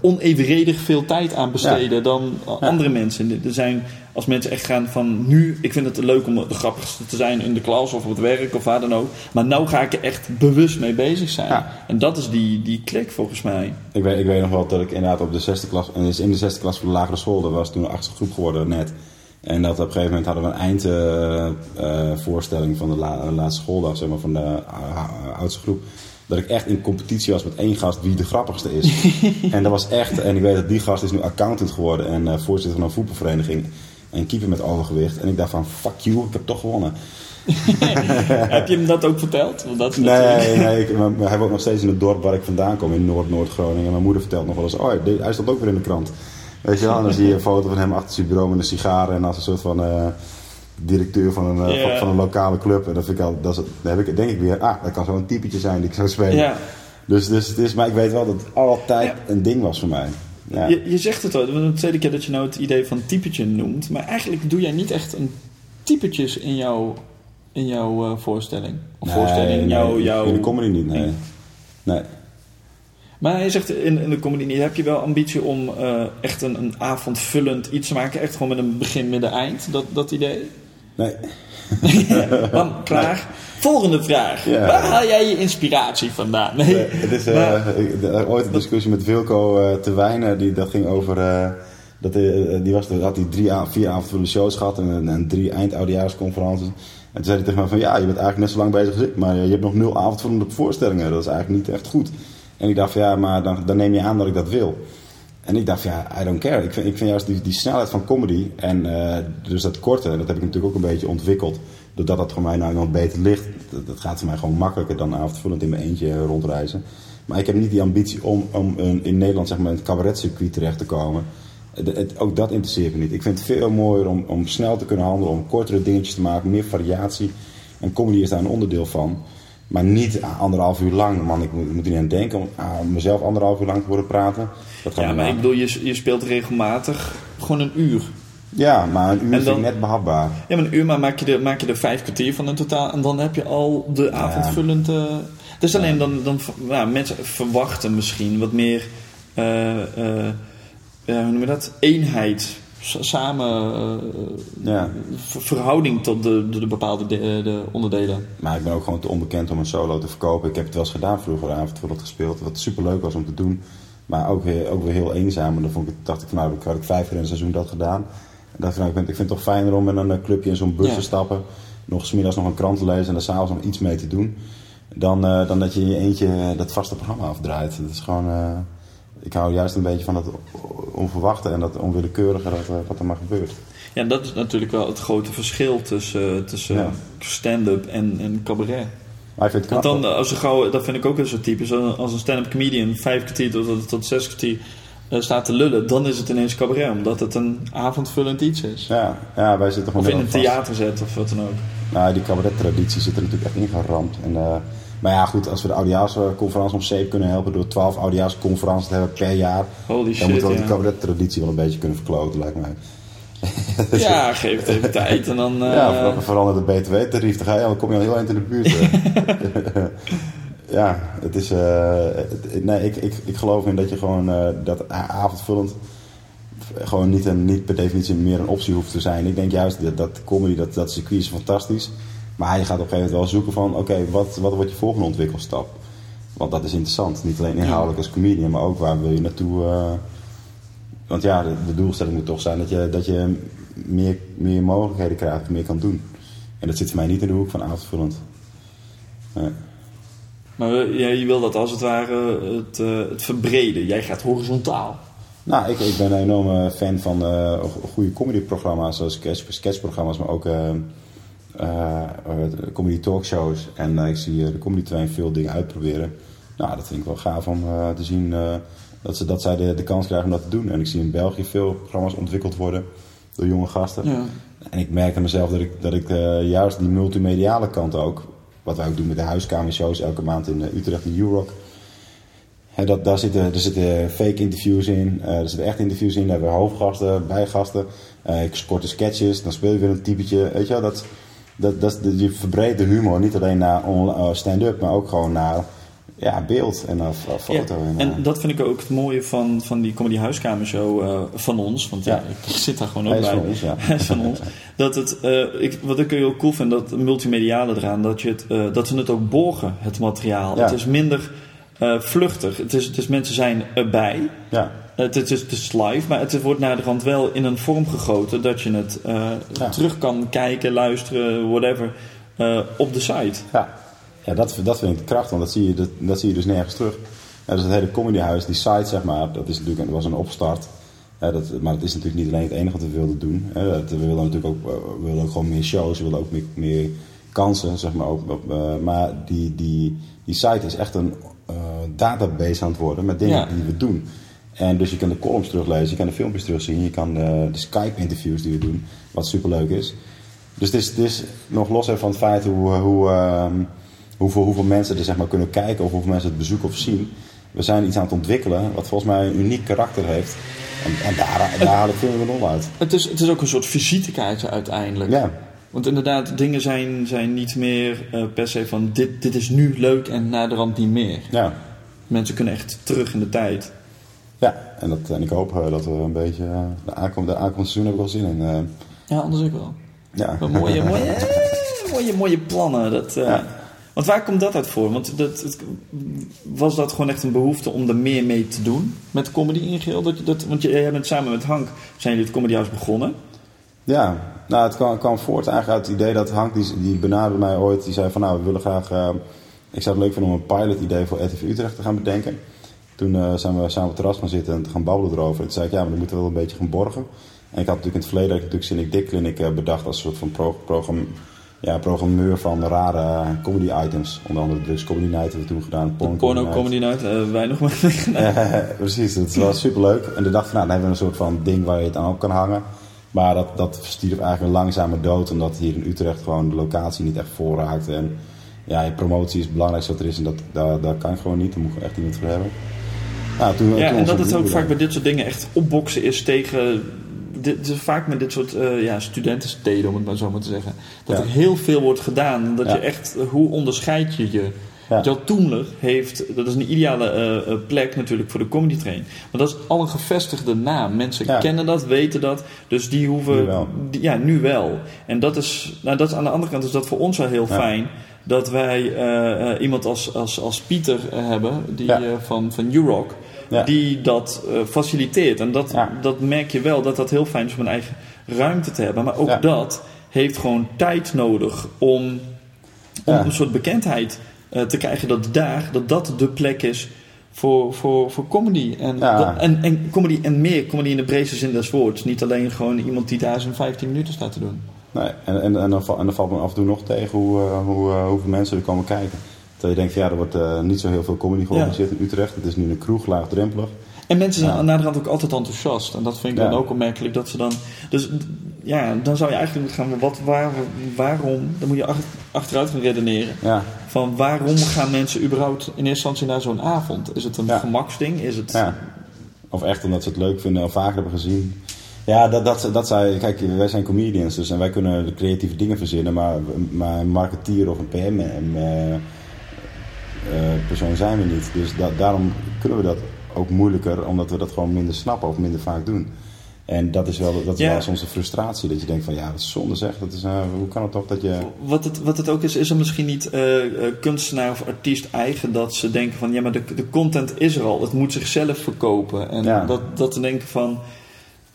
onevenredig veel tijd aan besteden dan andere mensen. Er zijn, als mensen echt gaan van nu, ik vind het leuk om de grappigste te zijn in de klas of op het werk of waar dan ook. Maar nou ga ik er echt bewust mee bezig zijn. Ja. En dat is die, die klik volgens mij. Ik weet, ik weet nog wel dat ik inderdaad op de zesde klas, en dus in de zesde klas van de lagere school, dat was toen de achtste groep geworden net. En dat op een gegeven moment hadden we een eindvoorstelling van de la- laatste schooldag, zeg maar, van de eh, eh, oudste groep. Dat ik echt in competitie was met één gast wie de grappigste is. en dat was echt, en ik weet dat die gast is nu accountant geworden en eh, voorzitter van een voetbalvereniging. En keeper met overgewicht. En ik dacht van, fuck you, ik heb toch gewonnen. Heb je hem dat ook verteld? Want dat Nee, nee ik, hij woont nog steeds in het dorp waar ik vandaan kom, in Noord-Noord-Groningen. En mijn moeder vertelt nog wel eens, oh, hij stond ook weer in de krant. Weet je wel, en dan zie je een foto van hem achter zijn bureau met een sigaar en als een soort van eh, directeur van een, eh, van, van een lokale club. En dat vind ik al, dat is, dan heb ik, denk ik weer, ah, dat kan zo'n typetje zijn die ik zou spelen. Dus, dus het is, maar ik weet wel dat het altijd Ja. een ding was voor mij. Ja. Je, je zegt het al, de tweede keer dat je nou het idee van typetje noemt. Maar eigenlijk doe jij niet echt een typetjes in jouw, in jouw eh, voorstelling. Of Nee, voorstelling, nee, jouw, jouw... In de comedy niet, nee. Nee. Maar je zegt in, in de comedy niet, heb je wel ambitie om eh, echt een, een avondvullend iets te maken? Echt gewoon met een begin, midden, eind, dat, dat idee? Nee. Dan, klaar. Volgende vraag. Ja. Waar haal jij je inspiratie vandaan? Nee. Nee, het is eh, Maar- ooit een discussie met Wilco eh te Wijnen. Die, dat ging over. eh, dat eh, die was, had hij drie, vier avondvullende shows gehad en, en drie eindoudejaarsconferences. En toen zei hij tegen mij van ja, je bent eigenlijk net zo lang bezig als ik, maar je hebt nog nul avondvullende voorstellingen. Dat is eigenlijk niet echt goed. En ik dacht van ja, maar dan, dan neem je aan dat ik dat wil. En ik dacht ja, I don't care. Ik vind, ik vind juist die, die snelheid van comedy en eh, dus dat korte, dat heb ik natuurlijk ook een beetje ontwikkeld. Doordat dat voor mij nou iemand beter ligt. Dat, gaat voor mij gewoon makkelijker dan avondvullend in mijn eentje rondreizen. Maar ik heb niet die ambitie om, om in Nederland zeg maar, in het cabaretcircuit terecht te komen. Het- ook dat interesseert me niet. Ik vind het veel mooier om, om snel te kunnen handelen, om kortere dingetjes te maken, meer variatie. En comedy is daar een onderdeel van. Maar niet ah, anderhalf uur lang. Man, ik moet, ik moet er niet aan denken om aan mezelf anderhalf uur lang te worden praten. Dat gaat Ja, maar ik bedoel, je, je speelt regelmatig gewoon een uur. Ja, maar een uur ik net behapbaar. Ja, maar een uur maar maak je, er, maak je er vijf kwartier van in totaal. En dan heb je al de avondvullend... eh dus alleen dan, dan nou, mensen verwachten misschien wat meer... eh, eh, hoe noem je dat? Eenheid. Samen... eh, Ja. ver- verhouding tot de, de, de bepaalde de, de onderdelen. Maar ik ben ook gewoon te onbekend om een solo te verkopen. Ik heb het wel eens gedaan vroeger, avondvullend gespeeld. Wat super leuk was om te doen. Maar ook, weer- ook weer heel eenzaam. En dan vond ik, dacht ik van nou, ik had ik vijf keer in een seizoen dat gedaan. En dacht ik, nou, ik, vind, ik vind het toch fijner om in een eh, clubje in zo'n bus Ja. te stappen. Nog smiddags nog een krant te lezen en er s'avonds nog iets mee te doen. Dan, eh, dan dat je in je eentje dat vaste programma afdraait. Dat is gewoon... ik hou juist een beetje van dat onverwachte en dat onwillekeurige dat, eh, wat er maar gebeurt. Ja, dat is natuurlijk wel het grote verschil tussen, eh, tussen Ja. stand-up en, en cabaret. Maar ik vind het. Want dan, als je gauw, dat vind ik ook type. Zo, Als een stand-up comedian vijf kwartier tot, tot zes kwartier eh, staat te lullen, dan is het ineens cabaret, omdat het een avondvullend iets is. ja, ja, wij zitten gewoon Of in een theater zet of wat dan ook. Nou, die cabaret-traditie zit er natuurlijk echt ingeramd. En, maar ja, goed, als we de oudejaarsconferentie om zeep kunnen helpen door 12 oudejaarsconferenties te hebben per jaar, Holy dan shit, moeten we ja. die cabaret-traditie wel een beetje kunnen verkloten, lijkt mij. Ja, geef het even tijd en dan... eh, ja, ver- verander het btw-tarief, dan, ga je, dan kom je al heel eind in de buurt. eh. ja, het is. eh, het- nee, ik, ik, ik geloof in dat je gewoon eh, dat avondvullend gewoon niet, een, niet per definitie meer een optie hoeft te zijn. Ik denk juist dat, dat comedy, dat, dat circuit is fantastisch. Maar je gaat op een gegeven moment wel zoeken van, oké, wat, wat wordt je volgende ontwikkelstap? Want dat is interessant. Niet alleen inhoudelijk als comedian, maar ook waar wil je naartoe. eh, want ja, de, de doelstelling moet toch zijn dat je, dat je meer, meer mogelijkheden krijgt, meer kan doen. En dat zit voor mij niet in de hoek van avondvullend. Nee. Maar eh, ja, je wil dat als het ware het, eh, het verbreden. Jij gaat horizontaal. Nou, ik, ik ben een enorme fan van go- goede comedyprogramma's, zoals sketch, sketchprogramma's, maar ook comedy talkshows. En eh, ik zie eh, de Comedy Train veel dingen uitproberen. Nou, dat vind ik wel gaaf om eh, te zien eh, dat, ze, dat zij de, de kans krijgen om dat te doen. En ik zie in België veel programma's ontwikkeld worden door jonge gasten. Ja. En ik merk aan mezelf dat ik, dat ik eh, juist die multimediale kant ook, wat wij ook doen met de huiskamershows elke maand in eh, Utrecht in Eurock. Hè, dat, daar zitten, er zitten fake interviews in, eh, er zitten echt interviews in, daar hebben we hoofdgasten, bijgasten, eh, korte sketches, dan speel je weer een typetje. Weet je wel, dat, dat, dat, je verbreedt de humor niet alleen naar eh, stand-up, maar ook gewoon naar ja, beeld en naar f- foto. Ja, en, en eh, dat vind ik ook het mooie van, van die Comedy Huiskamershow eh, van ons. Want ja, Ja. ik zit daar gewoon ook Hij is bij. van ons, ja. Hij is van ons. Dat het, ik, wat ik heel cool vind, dat multimediale eraan, dat, je het, dat ze het ook borgen, het materiaal. Het is minder vluchtig. Het is, het is mensen zijn erbij. ja, Het is, het is live, maar het wordt naar de rand wel in een vorm gegoten dat je het eh, Ja. terug kan kijken, luisteren, whatever, eh, op de site. Ja, ja dat, dat vind ik de kracht, want dat zie je, dat, dat zie je dus nergens terug. Ja, dus het hele comedyhuis, die site zeg maar, dat is natuurlijk, was een opstart. Ja, dat, maar het is natuurlijk niet alleen het enige wat we wilden doen. Dat- We willen natuurlijk ook, eh, we willen ook gewoon meer shows, we willen ook meer, meer kansen, zeg maar. Ook, eh, maar die, die, die site is echt een eh, database aan het worden met dingen Ja. die we doen. En dus je kan de columns teruglezen, je kan de filmpjes terugzien, je kan eh, de Skype-interviews die we doen, wat superleuk is. Dus het is, het is nog los van het feit hoe, hoe, ehm, hoeveel, hoeveel mensen er zeg maar, kunnen kijken of hoeveel mensen het bezoeken of zien. We zijn iets aan het ontwikkelen wat volgens mij een uniek karakter heeft. En, en daar, daar haal ik veel meer lol uit. Het is, het is ook een soort visitekaartje uiteindelijk. Ja, Want inderdaad, dingen zijn, zijn niet meer eh, per se van dit, dit is nu leuk en na de rand niet meer. ja, Mensen kunnen echt terug in de tijd. Ja. En, dat, en ik hoop eh, dat we een beetje. eh, de aankomende, de aankomende seizoen heb ik wel zin in. eh, Ja, anders ook wel. ja. Mooie, mooie, eh, mooie, mooie plannen. Dat, Ja. Want waar komt dat uit voor? Want dat, het- was dat gewoon echt een behoefte om er meer mee te doen met comedy in geheel? Dat, je dat, want je- jij bent samen met Hank, zijn jullie het Comedy House begonnen. Ja, nou, het kwam, kwam voort eigenlijk uit het idee dat Hank, die, die benaderde mij ooit, die zei van nou, we willen graag, ik zou het leuk vinden om een pilot idee voor RTV Utrecht te gaan bedenken. Toen eh, zijn we samen op het terras gaan zitten en te gaan babbelen erover. En toen zei ik, ja, maar dan moeten we wel een beetje gaan borgen. En ik had natuurlijk in het verleden natuurlijk Cynic Dick Clinic eh, bedacht als een soort van pro- program, ja, programmeur van rare comedy items. Onder andere Drugs Comedy Night hebben we toen gedaan. Porn Porno Night. Comedy Night, eh, wij nog maar meegedaan. Eh, precies, het was superleuk. En de dag van nou, dan hebben we een soort van ding waar je het aan op kan hangen. Maar dat, dat stierf eigenlijk een langzame dood, omdat hier in Utrecht gewoon de locatie niet echt vol raakte. En ja, je promotie is het belangrijkste wat er is en dat, daar, daar kan ik gewoon niet. Daar moet ik echt iemand voor hebben. Toen, Ja, toen en dat het ook vaak bij dit soort dingen echt opboksen is tegen. Dit is vaak met dit soort eh ja, studentensteden, om het maar zo maar te zeggen. Dat Ja. er heel veel wordt gedaan. Dat Ja. je echt, eh, hoe onderscheid je je? Ja. Toemler heeft, dat is een ideale eh, plek natuurlijk voor de comedy train. Maar dat is al een gevestigde naam. Mensen Ja. kennen dat, weten dat. Dus die hoeven. Nu die- ja, nu wel. En dat is, nou, dat is aan de andere kant is dat voor ons wel heel fijn. Dat wij eh, eh, iemand als, als, als Pieter eh, hebben, die, Ja. van, van Urock, Ja. die dat faciliteert. En dat, Ja. dat merk je wel, dat dat heel fijn is om een eigen ruimte te hebben. Maar ook dat heeft gewoon tijd nodig om, om een soort bekendheid te krijgen dat daar, dat dat de plek is voor, voor, voor comedy. En, Ja. dat- en, en comedy en meer, comedy in de breedste zin des woords. Niet alleen gewoon iemand die daar zijn 15 minuten staat te doen. Nee, en, en, en, dan, en dan valt me af en toe nog tegen hoe, eh, hoe, eh, hoeveel mensen er komen kijken. Terwijl je denkt, ja, er wordt eh, niet zo heel veel comedy georganiseerd in Utrecht. Het is nu een kroeg, laagdrempelig. En mensen zijn Ja. aan de andere kant ook altijd enthousiast. En dat vind ik Ja. dan ook opmerkelijk dat ze dan. Dus ja, dan zou je eigenlijk moeten gaan. Wat, waar, waarom? Dan moet je ach- achteruit gaan redeneren. Ja, Van waarom gaan mensen überhaupt in eerste instantie naar zo'n avond? Is het een gemaksding? Is het. Ja. Of echt omdat ze het leuk vinden of vaker hebben gezien. Ja, dat, dat, dat zei, kijk, wij zijn comedians dus en wij kunnen creatieve dingen verzinnen, maar, maar een marketeer of een PM, eh, eh, persoon zijn we niet. Dus da- daarom kunnen we dat ook moeilijker, omdat we dat gewoon minder snappen of minder vaak doen. En dat is wel, dat is Ja. wel eens onze frustratie. Dat je denkt van ja, dat is zonde zeg. Dat is, eh, hoe kan het toch dat je... Wat het, wat het ook is, is er misschien niet eh, eh, kunstenaar of artiest eigen dat ze denken van ja, maar de, de content is er al, het moet zichzelf verkopen. En Ja. dat, dat ze denken van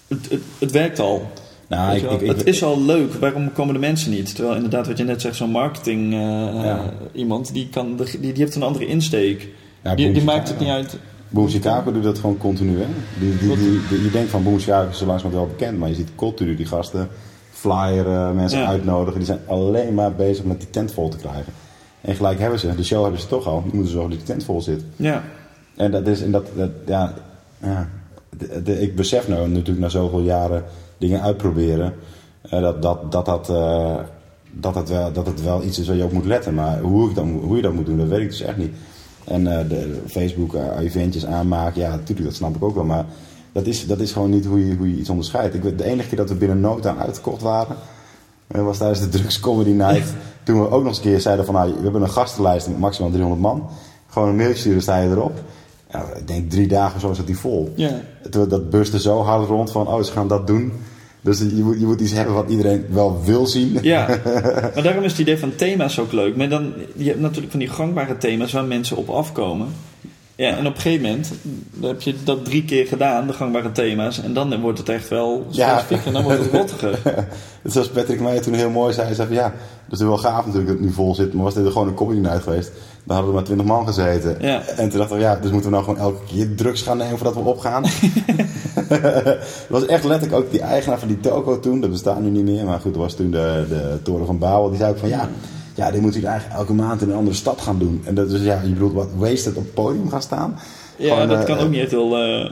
het, het, het werkt al. Nou, ik, het is al leuk, waarom komen de mensen niet? Terwijl inderdaad, wat je net zegt, zo'n marketing eh, Ja. iemand, die, kan, de- die, die heeft een andere insteek. ja, Die, maakt het niet uit. Boom Chicago doet dat gewoon continu. Hè? Die, die, je denkt van Boom Chicago is zo langzamerhand wel bekend, maar je ziet continu die gasten flyeren, mensen Ja. uitnodigen. Die zijn alleen maar bezig met die tent vol te krijgen. En gelijk hebben ze, de show hebben ze toch al. Die moeten zorgen dat die tent vol zit. Ja, En dat is, en dat, dat ja, ja de, ik besef nou natuurlijk na zoveel jaren dingen uitproberen, eh, dat, dat, dat, dat, eh, dat, het wel, dat het wel iets is waar je op moet letten. Maar hoe, ik dan, hoe je dat moet doen, dat weet ik dus echt niet. En eh, de Facebook eventjes aanmaken, ja, natuurlijk, dat snap ik ook wel. Maar dat is, dat is gewoon niet hoe je, hoe je iets onderscheidt. Ik, de enige keer dat we binnen no time uitverkocht waren, was tijdens de Drugs Comedy Night. Toen we ook nog eens een keer zeiden van, nou, we hebben een gastenlijst met maximaal 300 man. Gewoon een mailtje sturen, sta je erop. Ja, ik denk drie dagen zo zat die vol. ja. Het- Dat buste zo hard rond van, oh, ze gaan dat doen. Dus je moet, je moet iets hebben wat iedereen wel wil zien. Ja, maar daarom is het idee van thema's ook leuk. Maar dan, je hebt natuurlijk van die gangbare thema's waar mensen op afkomen. Ja, en op een gegeven moment dan heb je dat drie keer gedaan, de gangbare thema's. En dan wordt het echt wel Ja. specifiek en dan wordt het rottiger. Het zoals Patrick mij toen heel mooi zei. Hij zei van, ja, dat is wel gaaf natuurlijk dat het nu vol zit. Maar was dit er gewoon een comedy night geweest, dan hadden er maar 20 man gezeten. Ja. En toen dachten we, ja, dus moeten we nou gewoon elke keer drugs gaan nemen voordat we opgaan. dat was echt letterlijk ook die eigenaar van die toko toen. Dat bestaat nu niet meer. Maar goed, dat was toen de, de toren van Babel. Die zei ook van, ja, ja, dit moet jullie eigenlijk elke maand in een andere stad gaan doen. En dat is, ja, je bedoelt wat wasted op het podium gaan staan. Ja, Gewoon, dat eh, kan ook niet echt heel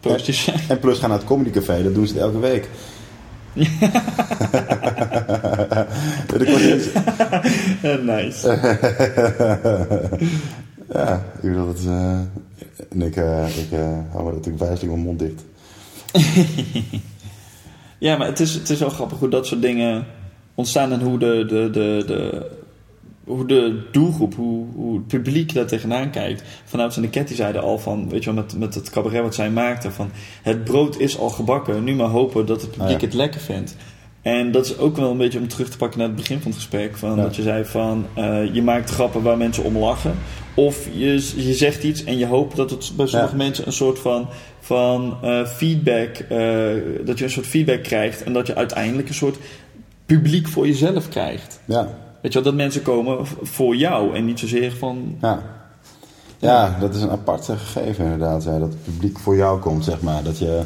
positief zijn. En plus gaan naar het comedycafé, dat doen ze elke week. Nice. ja, ik bedoel, dat is... eh, en ik, ik hou me natuurlijk wijselijk mijn mond dicht. Ja, maar het is, het is wel grappig hoe dat soort dingen ontstaan en hoe de, de, de, de, hoe de doelgroep, hoe, hoe het publiek daar tegenaan kijkt. Vanuit zijn de Cat die zeiden al van, weet je wel, met, met het cabaret wat zij maakten, van het brood is al gebakken, nu maar hopen dat het publiek Ah, ja. het lekker vindt. En dat is ook wel een beetje om terug te pakken naar het begin van het gesprek. Van Ja. Dat je zei van, eh, je maakt grappen waar mensen om lachen. Of je, je zegt iets en je hoopt dat het bij sommige Ja. mensen een soort van, van eh, feedback, eh, dat je een soort feedback krijgt. En dat je uiteindelijk een soort publiek voor jezelf krijgt. Ja, Weet je wel, dat mensen komen voor jou en niet zozeer van... ja. Ja, dat is een apart gegeven inderdaad. Ja, dat het publiek voor jou komt, zeg maar. Dat je...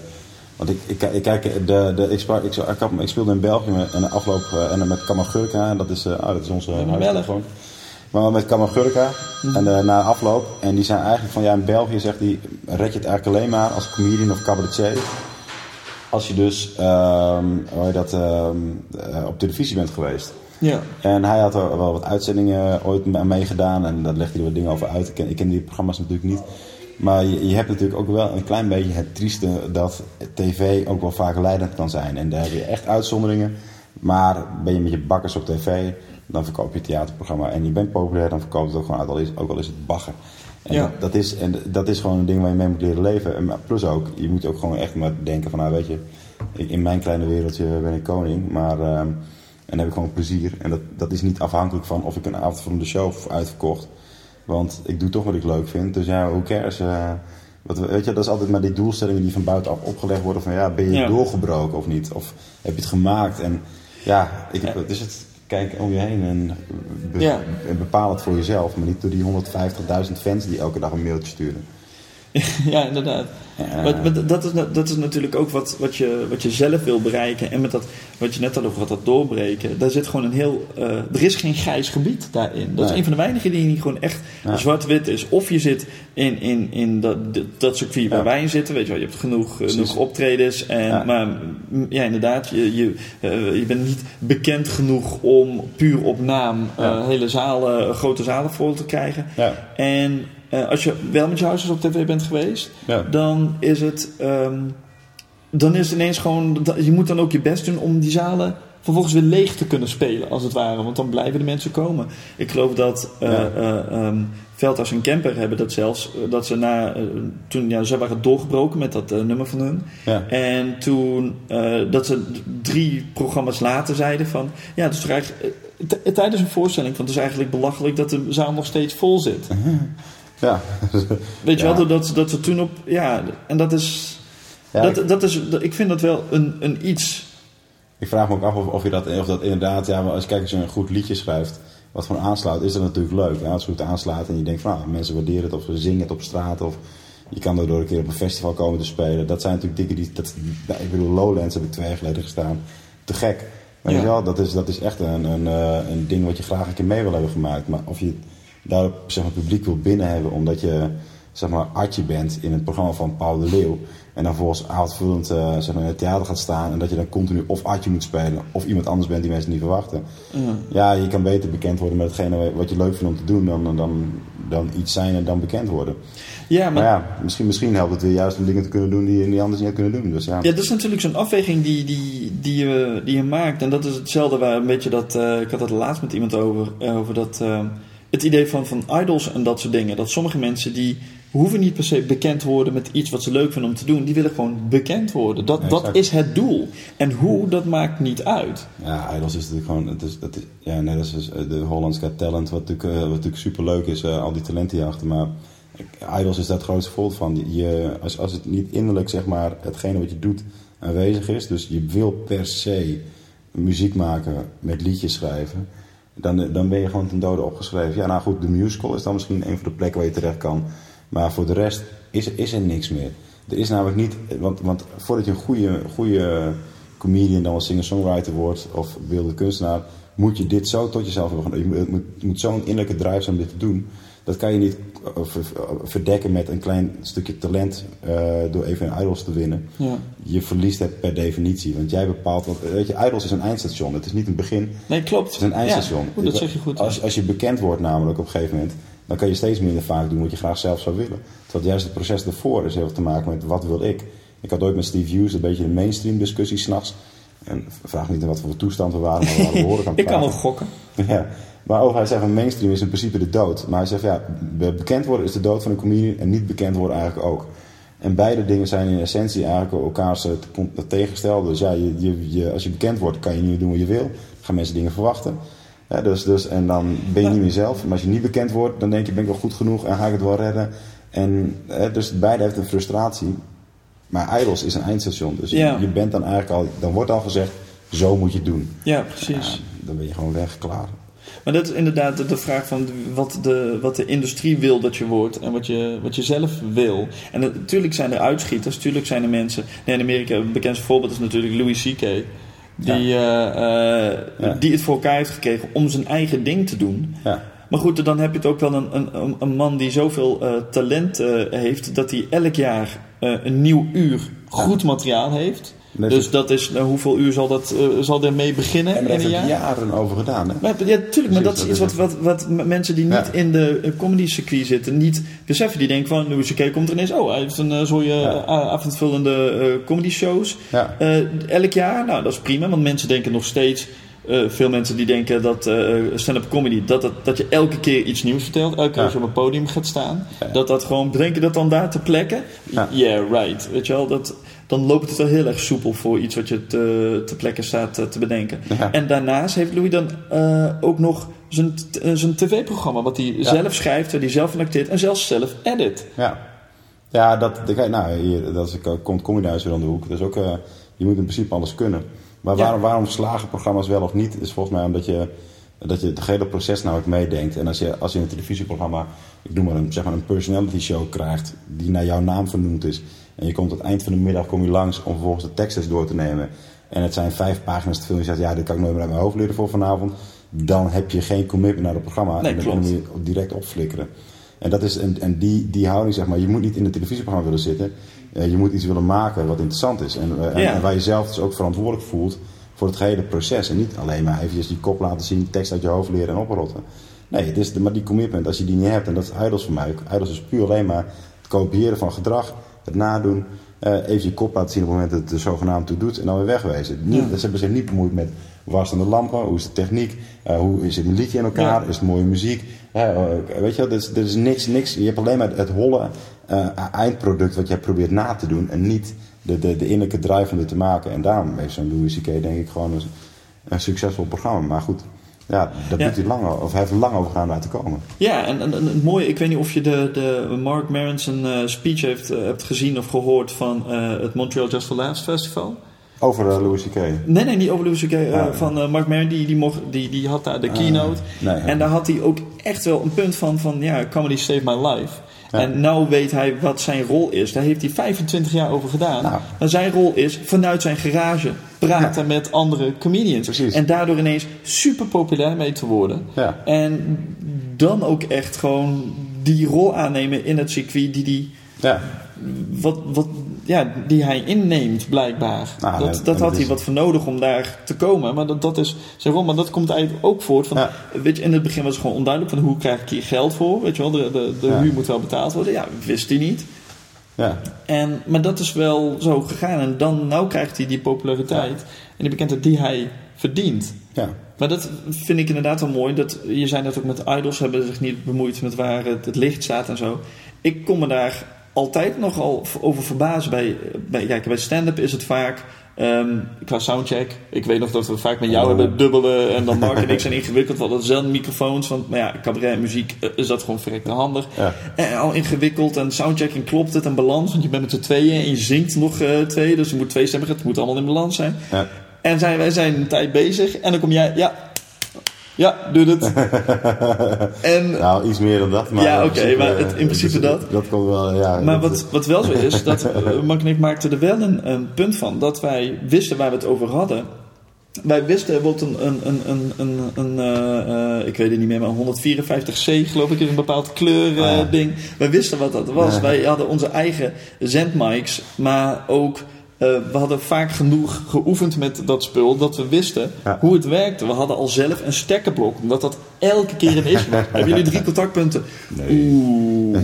Want ik, ik, ik kijk, de, de, ik, sprak, ik, ik, speelde in België en de afloop eh, en met Kamagurka. Dat is, eh, oh, dat is onze huistelefoon. Maar met Kamagurka en eh, na afloop. En die zijn eigenlijk van ja, in België zegt die red je het eigenlijk alleen maar als comedian of cabaretier. Als je dus ehm, hoe heet dat, ehm, eh, op televisie bent geweest. Ja, En hij had er wel wat uitzendingen ooit aan meegedaan en daar legde hij wat dingen over uit. Ik ken, ik ken die programma's natuurlijk niet. Maar je, je hebt natuurlijk ook wel een klein beetje het trieste dat tv ook wel vaak leidend kan zijn. En daar heb je echt uitzonderingen. Maar ben je met je bakkers op tv, dan verkoop je het theaterprogramma. En je bent populair, dan verkoopt het ook gewoon uit, al is, ook al is het bagger. En, Ja. dat, is, en dat is gewoon een ding waar je mee moet leren leven. En, plus ook, je moet ook gewoon echt maar denken van, nou weet je, in mijn kleine wereldje ben ik koning. Maar... ehm, en dan heb ik gewoon plezier. En dat, dat is niet afhankelijk van of ik een avond van de show heb uitverkocht. Want ik doe toch wat ik leuk vind. Dus ja, hoe cares? eh, wat, we- weet je, dat is altijd maar die doelstellingen die van buitenaf opgelegd worden. Van ja, ben je Ja. doorgebroken of niet? Of heb je het gemaakt? En ja, ik, het is het. Kijk om je heen en, be- Ja. en bepaal het voor jezelf. Maar niet door die 150.000 fans die elke dag een mailtje sturen. ja inderdaad. Ja. Maar, maar dat, is, dat is natuurlijk ook wat, wat, je, wat je zelf wil bereiken. En met dat, wat je net had over wat dat doorbreken. Daar zit gewoon een heel... eh, er is geen grijs gebied daarin. Dat is een van de weinige dingen die gewoon echt Ja. zwart-wit is. Of je zit in, in, in dat, dat circuit waar Ja. wij in zitten. Weet je wel, je hebt genoeg, Precies. genoeg optredens. En. Maar mm, ja, inderdaad, je, je, eh, je bent niet bekend genoeg om puur op naam eh, hele zalen, grote zalen vol te krijgen. Ja, En eh, als je wel met je huisjes op tv bent geweest, ja. dan is het. ehm, dan is het ineens gewoon. Je moet dan ook je best doen om die zalen vervolgens weer leeg te kunnen spelen, als het ware. Want dan blijven de mensen komen. Ik geloof dat eh Ja. ehm, Veldhuis en Kemper hebben dat zelfs, dat ze na, toen, ja, ze waren doorgebroken met dat nummer van hun. Ja. En toen dat ze drie programma's later zeiden van... Ja, het is toch eigenlijk, tijdens een voorstelling van... Het is eigenlijk belachelijk dat de zaal nog steeds vol zit. Ja. Weet je Ja. wel, dat, dat ze toen op... Ja, en dat is... Ja, dat, ik, dat is dat- ik vind dat wel een, een iets... ik vraag me ook af of, of, je dat, of dat inderdaad, ja, maar als, kijk, als je een goed liedje schrijft, wat gewoon aanslaat, is dat natuurlijk leuk. Ja, als het goed aanslaat en je denkt van, nou, mensen waarderen het, of ze zingen het op straat, of je kan er door een keer op een festival komen te spelen. Dat zijn natuurlijk dingen die, dat, ja, ik bedoel, Lowlands heb ik twee jaar geleden gestaan. Te gek. Maar Ja. dat is, dat is echt een, een, eh, een ding wat je graag een keer mee wil hebben gemaakt. Maar of je daar zeg maar, publiek wil binnen hebben, omdat je zeg maar, Archie bent in het programma van Paul de Leeuw. En dan volgens avondvullend eh, zeg maar, in het theater gaat staan. En dat je dan continu of Archie moet spelen. Of iemand anders bent die mensen niet verwachten. Ja. Ja, je kan beter bekend worden met hetgene wat je leuk vindt om te doen. Dan, dan, dan iets zijn en dan bekend worden. Ja, maar Maar ja, misschien, misschien helpt het weer juist om dingen te kunnen doen die je niet anders niet had kunnen doen. Dus ja. Ja, dat is natuurlijk zo'n afweging die, die, die, je, die je maakt. En dat is hetzelfde waar een beetje dat... eh, ik had het laatst met iemand over. eh, over dat, het idee van, van idols en dat soort dingen. Dat sommige mensen die hoeven niet per se bekend worden met iets wat ze leuk vinden om te doen. Die willen gewoon bekend worden. Dat, Ja, dat is het doel. En hoe, dat maakt niet uit. Ja, Idols is natuurlijk gewoon, het is, dat is, ja, net als eh, de Hollands Got Talent, wat natuurlijk, eh, wat natuurlijk super leuk is, eh, al die talenten hierachter. Maar Idols is daar het grootste voorbeeld van. Je, als, als het niet innerlijk, zeg maar, hetgene wat je doet aanwezig is, dus je wil per se muziek maken met liedjes schrijven, dan, dan ben je gewoon ten dode opgeschreven. Ja, nou goed, de musical is dan misschien een van de plekken waar je terecht kan. Maar voor de rest is, is er niks meer. Er is namelijk niet, want, want voordat je een goede, goede comedian dan wel singer-songwriter wordt of wilde kunstenaar, moet je dit zo tot jezelf hebben. Je moet, moet, zo'n innerlijke drive zijn om dit te doen. Dat kan je niet verdekken met een klein stukje talent eh, door even een idols te winnen. Ja. Je verliest het per definitie, want jij bepaalt, want, weet je, idols is een eindstation. Het is niet een begin, Nee, klopt. het is een eindstation. Ja, dat zeg je goed. Als, als je bekend wordt namelijk op een gegeven moment, dan kan je steeds minder vaak doen wat je graag zelf zou willen. Terwijl juist het proces ervoor is heel veel te maken met wat wil ik. Ik had ooit met Steve Hughes een beetje een mainstream discussie s'nachts. En vraag niet in wat voor toestand we waren, maar we waren behoorlijk aan het Ik kan wel gokken. Ja. Maar ook hij zegt van mainstream is in principe de dood. Maar hij zegt ja, be- bekend worden is de dood van een comedian en niet bekend worden eigenlijk ook. En beide dingen zijn in essentie eigenlijk elkaars eh, te- te- tegengestelde. Dus ja, je, je, je, als je bekend wordt, kan je niet meer doen wat je wil. Dan gaan mensen dingen verwachten. Ja, dus, dus, en dan ben je niet meer zelf. Maar als je niet bekend wordt, dan denk je, ben ik wel goed genoeg en ga ik het wel redden. En eh, dus beide heeft een frustratie. Maar Idols is een eindstation. Dus Ja. je, bent dan eigenlijk al, dan wordt al gezegd, zo moet je het doen. Ja, Ja, precies. dan ben je gewoon weg, klaar. Maar dat is inderdaad de, de vraag van wat de, wat de industrie wil dat je wordt en wat je, wat je zelf wil. En natuurlijk zijn er uitschieters, natuurlijk zijn er mensen. Nee, in Amerika, het bekendste voorbeeld is natuurlijk Louis C.K. Die, eh, eh, Ja. die het voor elkaar heeft gekregen om zijn eigen ding te doen. Ja. Maar goed, dan heb je het ook wel een, een, een- een man die zoveel eh, talent heeft dat hij elk jaar een nieuw uur goed materiaal heeft. Dus dat is, nou, hoeveel uur zal, dat, eh, zal er mee beginnen En daar jaar? er jaren over gedaan. Hè? Maar, ja, tuurlijk, maar dat Precies, is iets dat wat, wat, wat mensen die niet Ja. in de eh, comedy circuit zitten, niet beseffen. Die denken van, Louis C.K. komt er ineens, oh, hij heeft een uh, zo'n Ja. avondvullende eh, comedy shows. Elk jaar, nou, dat is prima, want mensen denken nog steeds... eh, veel mensen die denken dat eh, stand-up comedy, dat, dat, dat je elke keer iets nieuws vertelt, elke keer als je op een podium gaat staan, dat dat gewoon, bedenken dat dan daar te plekken? Ja. Yeah, right. Weet je wel, dat, dan loopt het wel heel erg soepel voor iets wat je te, te plekken staat eh, te bedenken. En daarnaast heeft Louis dan ook nog zijn, tv-programma, wat hij zelf schrijft, waar hij zelf acteert en zelfs zelf edit. Ja, ja dat, nou, hier, dat is, komt Comedy Huis weer aan de hoek. Dus ook, je moet in principe alles kunnen. Maar waarom, waarom slagen programma's wel of niet, is volgens mij omdat je, dat je het hele proces nou ook meedenkt. En als je, als je een televisieprogramma, ik noem maar een, zeg maar een personality show krijgt, die naar jouw naam vernoemd is. En je komt aan het eind van de middag kom je langs om vervolgens de tekst eens door te nemen. En het zijn vijf pagina's te veel. En je zegt, ja, dit kan ik nooit meer uit mijn hoofd leren voor vanavond. Dan heb je geen commitment naar het programma. Nee, en dan, moet je direct opflikkeren. En, dat is, en, en die, die houding, zeg maar, je moet niet in een televisieprogramma willen zitten. Eh, je moet iets willen maken wat interessant is. En, eh, en- Ja. en waar je zelf dus ook verantwoordelijk voelt voor het gehele proces. En niet alleen maar eventjes die kop laten zien, tekst uit je hoofd leren en oprotten. Nee, het is de, maar die commitment, als je die niet hebt, en dat is idols voor mij. Idols is puur alleen maar het kopiëren van gedrag, het nadoen. eh, even je kop laten zien op het moment dat het er zogenaamd toe doet en dan weer wegwezen. Niet, Ze hebben zich niet bemoeid met waar staan de lampen, hoe is de techniek, hoe zit een liedje in elkaar, Ja. is het mooie muziek. Weet je wel, er is, er is niks, niks. Je hebt alleen maar het holle eh, eindproduct wat jij probeert na te doen en niet de, de, de innerlijke drive om dit te maken. En daarom heeft zo'n Louis C.K. denk ik gewoon een, een succesvol programma. Maar goed, ja, daar Ja. doet hij lang over, of hij heeft lang over gedaan om te komen. Ja, en, en, en het mooie, ik weet niet of je de, de Mark Maronson eh, speech heeft, eh, hebt gezien of gehoord van eh, het Montreal Just for Laughs Festival. Over eh, Louis C.K. Nee, nee, niet over Louis C.K. eh, Ah. van eh, Mark Maron, die, die, mocht, die, die had daar de Ah, keynote. nee, en daar had hij ook echt wel een punt van, van ja, comedy saved my life. Ja. En nou weet hij wat zijn rol is. Daar heeft hij 25 jaar over gedaan. Nou. Maar zijn rol is vanuit zijn garage praten met andere comedians. Precies. En daardoor ineens super populair mee te worden. Ja. En dan ook echt gewoon die rol aannemen in het circuit die, die, Ja, wat, wat, ja, die hij inneemt, blijkbaar. Nou, dat dat had dat hij wat voor nodig om daar te komen. Maar dat, dat is zijn rol. Maar dat komt eigenlijk ook voort van... Ja. Weet je, in het begin was het gewoon onduidelijk van hoe krijg ik hier geld voor. Weet je wel, de, de, de Ja. huur moet wel betaald worden. Ja, wist hij niet. ja. En, maar dat is wel zo gegaan. En dan, nou krijgt hij die populariteit en die bekendheid die hij verdient. ja. Maar dat vind ik inderdaad wel mooi. Dat, je zei net ook met idols hebben zich niet bemoeid met waar het, het licht staat en zo. Ik kom me daar altijd nogal over verbazen. Bij, bij, kijk, bij stand-up is het vaak ehm, qua soundcheck. Ik weet nog dat we vaak met jou Oh. hebben dubbelen. En dan Mark en ik zijn ingewikkeld. We hadden dezelfde microfoons. Want maar ja, cabaret en muziek eh, is dat gewoon verrekte handig. Ja. En al ingewikkeld. En soundchecking klopt het en balans. Want je bent met z'n tweeën en je zingt nog eh, twee. Dus er moet twee stemmen. Het moet allemaal in balans zijn. ja. En zijn, wij zijn een tijd bezig en dan kom jij, ja, ja, doe het. en, Nou, iets meer dan dat. Maar Ja, oké, maar het- in eh, principe dus, dat. Dat komt wel, ja. maar dat- wat, wat wel zo is, dat uh, Mark en ik maakten er wel een, een punt van dat wij wisten waar we het over hadden. Wij wisten bijvoorbeeld een, een, een, een, een, eh, eh, ik weet het niet meer, maar 154C geloof ik is een bepaald kleur eh, Ah, ding. Wij wisten wat dat was. Wij hadden onze eigen zendmics, maar ook eh, we hadden vaak genoeg geoefend met dat spul dat we wisten Ja. hoe het werkte. We hadden al zelf een stekkerblok, omdat dat elke keer een was. Hebben jullie drie contactpunten? Oeh.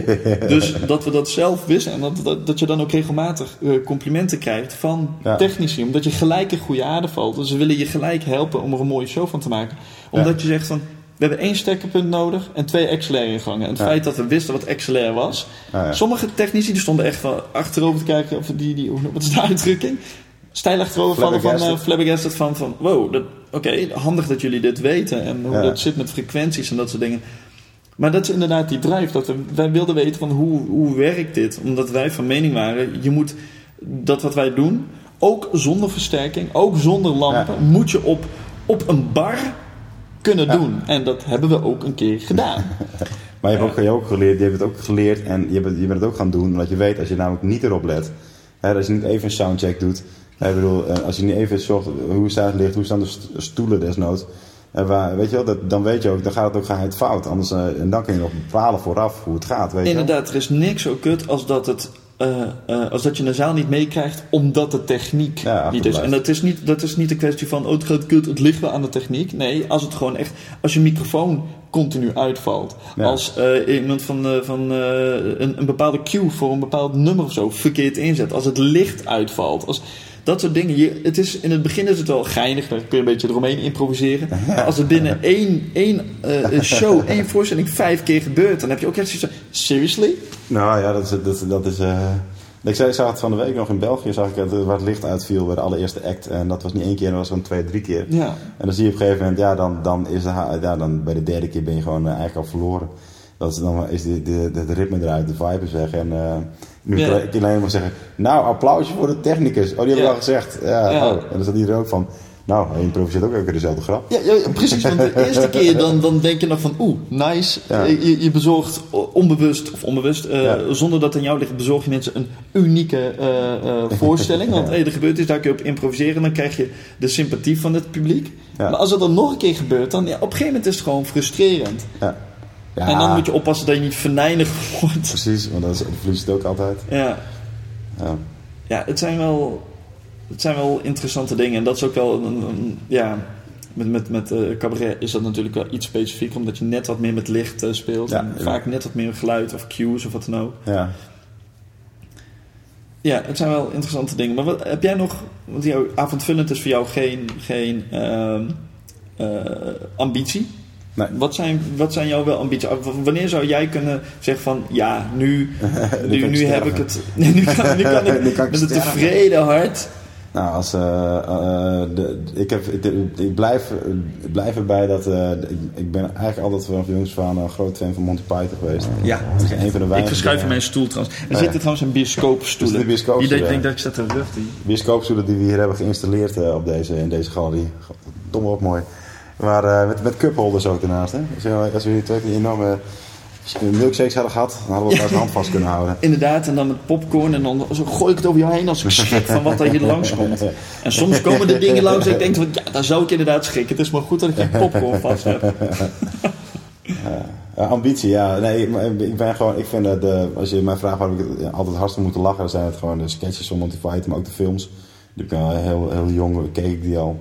dus dat we dat zelf wisten en dat, dat, dat je dan ook regelmatig eh, complimenten krijgt van Ja. technici. Omdat je gelijk in goede aarde valt. Dus ze willen je gelijk helpen om er een mooie show van te maken. Omdat je zegt van, we hebben één stekkerpunt nodig en twee XLR-ingangen. En het Ja. feit dat we wisten wat XLR was. Ja, ja. Sommige technici die stonden echt van achterover te kijken. Of die, die, wat is de uitdrukking? Stijl achterover vallen van uh, flabbergasted van, van wow, dat- oké, handig dat jullie dit weten. En hoe dat zit met frequenties en dat soort dingen. Maar dat is inderdaad die drive. Dat we, wij wilden weten van hoe, hoe werkt dit? Omdat wij van mening waren, je moet dat wat wij doen, ook zonder versterking, ook zonder lampen, moet je op, op een bar kunnen Ja. doen. En dat hebben we ook een keer gedaan. Maar je hebt, ook, je hebt ook geleerd, je hebt het ook geleerd en je bent, je bent het ook gaan doen omdat je weet als je namelijk niet erop let. Hè, als je niet even een soundcheck doet. Hè, bedoel, eh, als je niet even zorgt hoe staat het licht, hoe staan de st- stoelen desnoods. En waar, weet je wel, dat, dan weet je ook, dan gaat het ook geheid fout. Anders, eh, en dan kun je nog bepalen vooraf hoe het gaat. Weet je wel. Inderdaad, er is niks zo kut als dat, het, eh, eh, als dat je een zaal niet meekrijgt omdat de techniek Ja, niet is. En dat is niet, dat is niet een kwestie van, oh het gaat kut, het ligt wel aan de techniek. Nee, als het gewoon echt, als je microfoon continu uitvalt. Ja. Als eh, iemand van, van een, een bepaalde cue voor een bepaald nummer of zo verkeerd inzet. Als het licht uitvalt. Als, dat soort dingen. Je, het is, in het begin is het wel geinig, daar kun je een beetje eromheen improviseren. Maar als het binnen één, één eh, show, één voorstelling vijf keer gebeurt, dan heb je ook echt zoiets van, seriously? Nou ja, dat is. Dat, dat is eh, ik zei- ik zag het van de week nog in België, zag ik het, eh, waar het licht uitviel bij de allereerste act. En dat was niet één keer, dat was gewoon twee, drie keer. Ja. En dan zie je op een gegeven moment, ja, dan, dan is de, ja, dan bij de derde keer ben je gewoon eigenlijk al verloren. Dat is, dan is de, de, de, de ritme eruit, de vibe is weg. En eh, nu Ja. kan ik alleen maar zeggen, nou, applausje voor de technicus. Oh, die hebben we al gezegd. Ja. Oh. En dan staat iedereen ook van, nou, hij improviseert ook elke keer dezelfde grap. Ja, ja, precies. Want de eerste keer dan, dan denk je nog van, oeh, nice. Ja. Je, je bezorgt onbewust, of onbewust, eh, Ja. zonder dat aan jou ligt, bezorg je mensen een unieke eh, eh, voorstelling. Want hey, er gebeurt iets, daar kun je op improviseren. Dan krijg je de sympathie van het publiek. Maar als het dan nog een keer gebeurt, dan ja, op een gegeven moment is het gewoon frustrerend. Ja. Ja, En dan moet je oppassen dat je niet venijnig wordt. Precies, want dat verlies je het ook altijd. Ja, Ja. ja het, zijn wel, het zijn wel interessante dingen. En dat is ook wel een, een- ja... Met, met, met eh, cabaret is dat natuurlijk wel iets specifiek, omdat je net wat meer met licht eh, speelt. Ja, en ja. vaak net wat meer geluid of cues of wat dan ook. ja. Ja, het zijn wel interessante dingen. Maar wat, heb jij nog... Want jouw avondvullend is voor jou geen, geen ehm, eh, ambitie. Nee. Wat zijn, wat zijn jouw wel ambities? Wanneer zou jij kunnen zeggen van... Ja, nu, nu, ik heb ik het... nu, kan, nu kan ik Nu kan ik met een tevreden hart... Nou, als, eh, eh, de, ik, heb, ik, ik blijf, ik blijf erbij dat eh, ik, ik ben eigenlijk altijd vanaf jongs van aan een groot fan van Monty Python geweest. Ja. Dat is een van de Ik verschuif in mijn stoel trouwens. Er ja. zitten trouwens een bioscoopstoelen. Die denkt denk dat ik zet een rug die... bioscoopstoelen die we hier hebben geïnstalleerd op deze, in deze galerie. Dom op mooi. Maar eh, met, met cupholders ook ernaast. Hè? Als, we, als we hier twee die enorme milkshakes hadden gehad, dan hadden we elkaar zijn hand vast kunnen houden. Inderdaad, en dan met popcorn en dan zo gooi ik het over jou heen als ik schrik van wat er hier langs komt. En soms komen er dingen langs en ik denk van, ja, daar zou ik inderdaad schrikken. Het is maar goed dat ik geen popcorn vast heb. Ambitie, ja. Nee, ik ben gewoon, ik vind dat de, als je mij vraagt waarom ik ja, altijd hartstikke moeten lachen, dan zijn het gewoon de sketches van Monty Python, maar ook de films. Die heb ik al heel, heel jong, keek ik die al.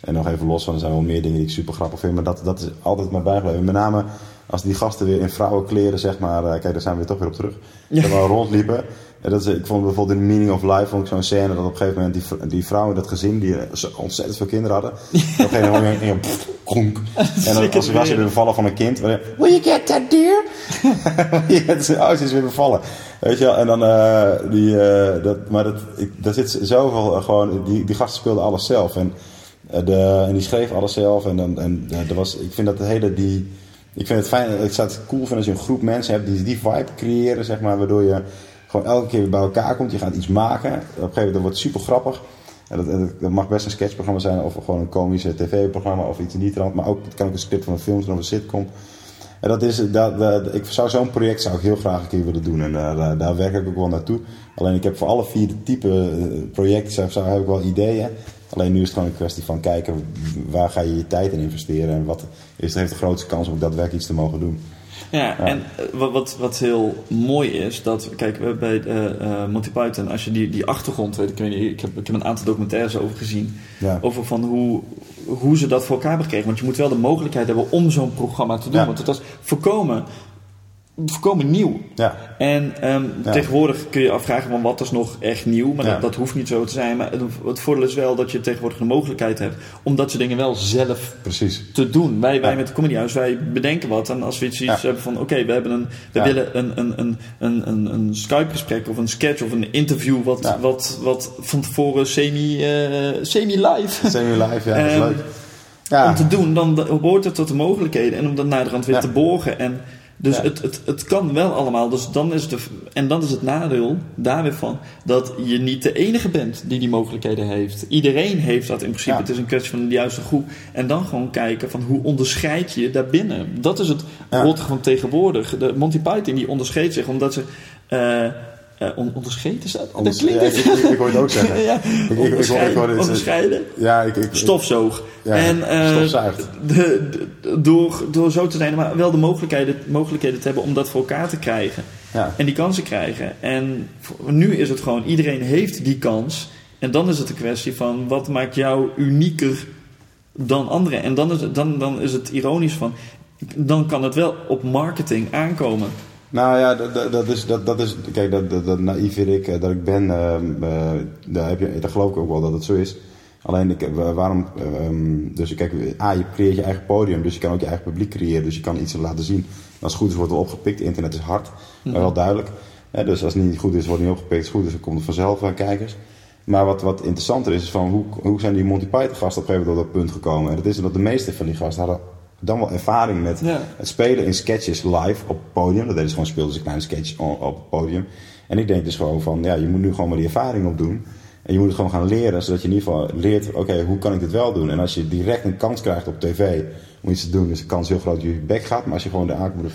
En nog even los van, er zijn wel meer dingen die ik super grappig vind, maar dat, dat is altijd maar bijgebleven. Met name als die gasten weer in vrouwenkleren, zeg maar, eh, kijk, daar zijn we weer toch weer op terug, Ja. ja. wel rondliepen. En dat is, ik vond bijvoorbeeld in Meaning of Life vond ik zo'n scène dat op een gegeven moment die, die vrouw in dat gezin, die eh, ontzettend veel kinderen hadden, op een gegeven moment ging kronk. En dan, als ze was weer bevallen van een kind, dan, will you get that dear? ja, oh, ze is weer bevallen. Weet je wel, en dan, eh, die, dat, maar dat, ik, daar zit zoveel, gewoon, die, die gasten speelden alles zelf. En, de, en die schreef alles zelf. En, dan en eh, er was, ik vind dat de hele, die, ik vind het fijn, ik zou het cool vinden als je een groep mensen hebt die die vibe creëren, zeg maar, waardoor je gewoon elke keer weer bij elkaar komt. Je gaat iets maken. Op een gegeven moment dat wordt super grappig. En dat, en dat mag best een sketchprogramma zijn, of gewoon een komische tv-programma, of iets in die trant. Maar ook, het kan ook een script van een film zijn of een sitcom. En dat is, dat, ik zou zo'n project zou ik heel graag een keer willen doen. En daar, daar, daar werk ik ook wel naartoe. Alleen ik heb voor alle vier type eh, projecten heb ik wel ideeën. Alleen nu is het gewoon een kwestie van kijken waar ga je je tijd in investeren. En wat is, heeft de grootste kans om daadwerkelijk iets te mogen doen. Ja, en eh, wat, wat, wat heel mooi is, dat, kijk, we- bij eh, Monty Python, als je die, die achtergrond weet, ik weet niet, ik heb, ik heb een aantal documentaires over gezien, Ja. over van hoe, hoe ze dat voor elkaar hebben gekregen. Want je moet wel de mogelijkheid hebben om zo'n programma te doen, Ja. want het was voorkomen, voorkomen nieuw. Ja, En ehm, Ja. tegenwoordig kun je afvragen van wat is nog echt nieuw, maar Ja. dat, dat hoeft niet zo te zijn. Maar het, het voordeel is wel dat je tegenwoordig de mogelijkheid hebt om dat soort dingen wel zelf precies. te doen. Wij, wij met de Comedyhuis, wij bedenken wat. En als we iets, hebben van, oké, we hebben een, we willen een, een, een, een, een, een Skype-gesprek of een sketch of een interview wat, wat, wat van tevoren semi, eh, semi-live Semi-live, ja, dat is Ehm, leuk. Ja, om te doen, dan hoort het tot de mogelijkheden. En om dat naderhand weer te borgen. En dus Ja. het, het, het kan wel allemaal. Dus dan is de, en dan is het nadeel daar weer van dat je niet de enige bent die die mogelijkheden heeft. Iedereen heeft dat in principe. Ja. Het is een kwestie van de juiste groep. En dan gewoon kijken van hoe onderscheid je daarbinnen. Dat is het Ja. rot van tegenwoordig. De Monty Python die onderscheedt zich omdat ze... eh eh, on- is dat? Dat Anders- klinkt ja, het. ik, ik, ik hoor het ook zeggen. ja, ik- ik hoor- ik onderscheiden. hoor het- onderscheiden. Ja, ik, ik, Stofzoog. Ja, en, eh, stofzuigt. de, de- door, door zo te zijn, maar wel de mogelijkheden, mogelijkheden te hebben om dat voor elkaar te krijgen. Ja. En die kansen krijgen. En nu is het gewoon, iedereen heeft die kans. En dan is het een kwestie van, wat maakt jou unieker dan anderen? En dan is het, dan, dan is het ironisch van, dan kan het wel op marketing aankomen. Nou ja, dat, dat, dat is, dat, dat is, kijk, dat, dat, dat naïef vind ik eh, dat ik ben, eh, daar, heb je, daar geloof ik ook wel dat het zo is. Alleen, ik, eh, waarom, ehm, dus kijk, A, je creëert je eigen podium, dus je kan ook je eigen publiek creëren, dus je kan iets laten zien. En als het goed is, wordt het wel opgepikt. Internet is hard, maar wel duidelijk. Dus als het niet goed is, wordt het niet opgepikt. Als het goed is, dan komt het vanzelf aan kijkers. Maar wat, wat interessanter is, is van hoe, hoe zijn die Monty Python gasten op een gegeven moment op dat punt gekomen? En dat is omdat de meeste van die gasten hadden dan wel ervaring met Ja. het spelen in sketches live op het podium. Dat deden ze gewoon, speelden ze kleine sketches op het podium. En ik denk dus gewoon van, ja, je moet nu gewoon maar die ervaring opdoen. En je moet het gewoon gaan leren, zodat je in ieder geval leert, oké, hoe kan ik dit wel doen? En als je direct een kans krijgt op tv om iets te doen, is de kans heel groot dat je bek gaat. Maar als je gewoon de aankomende...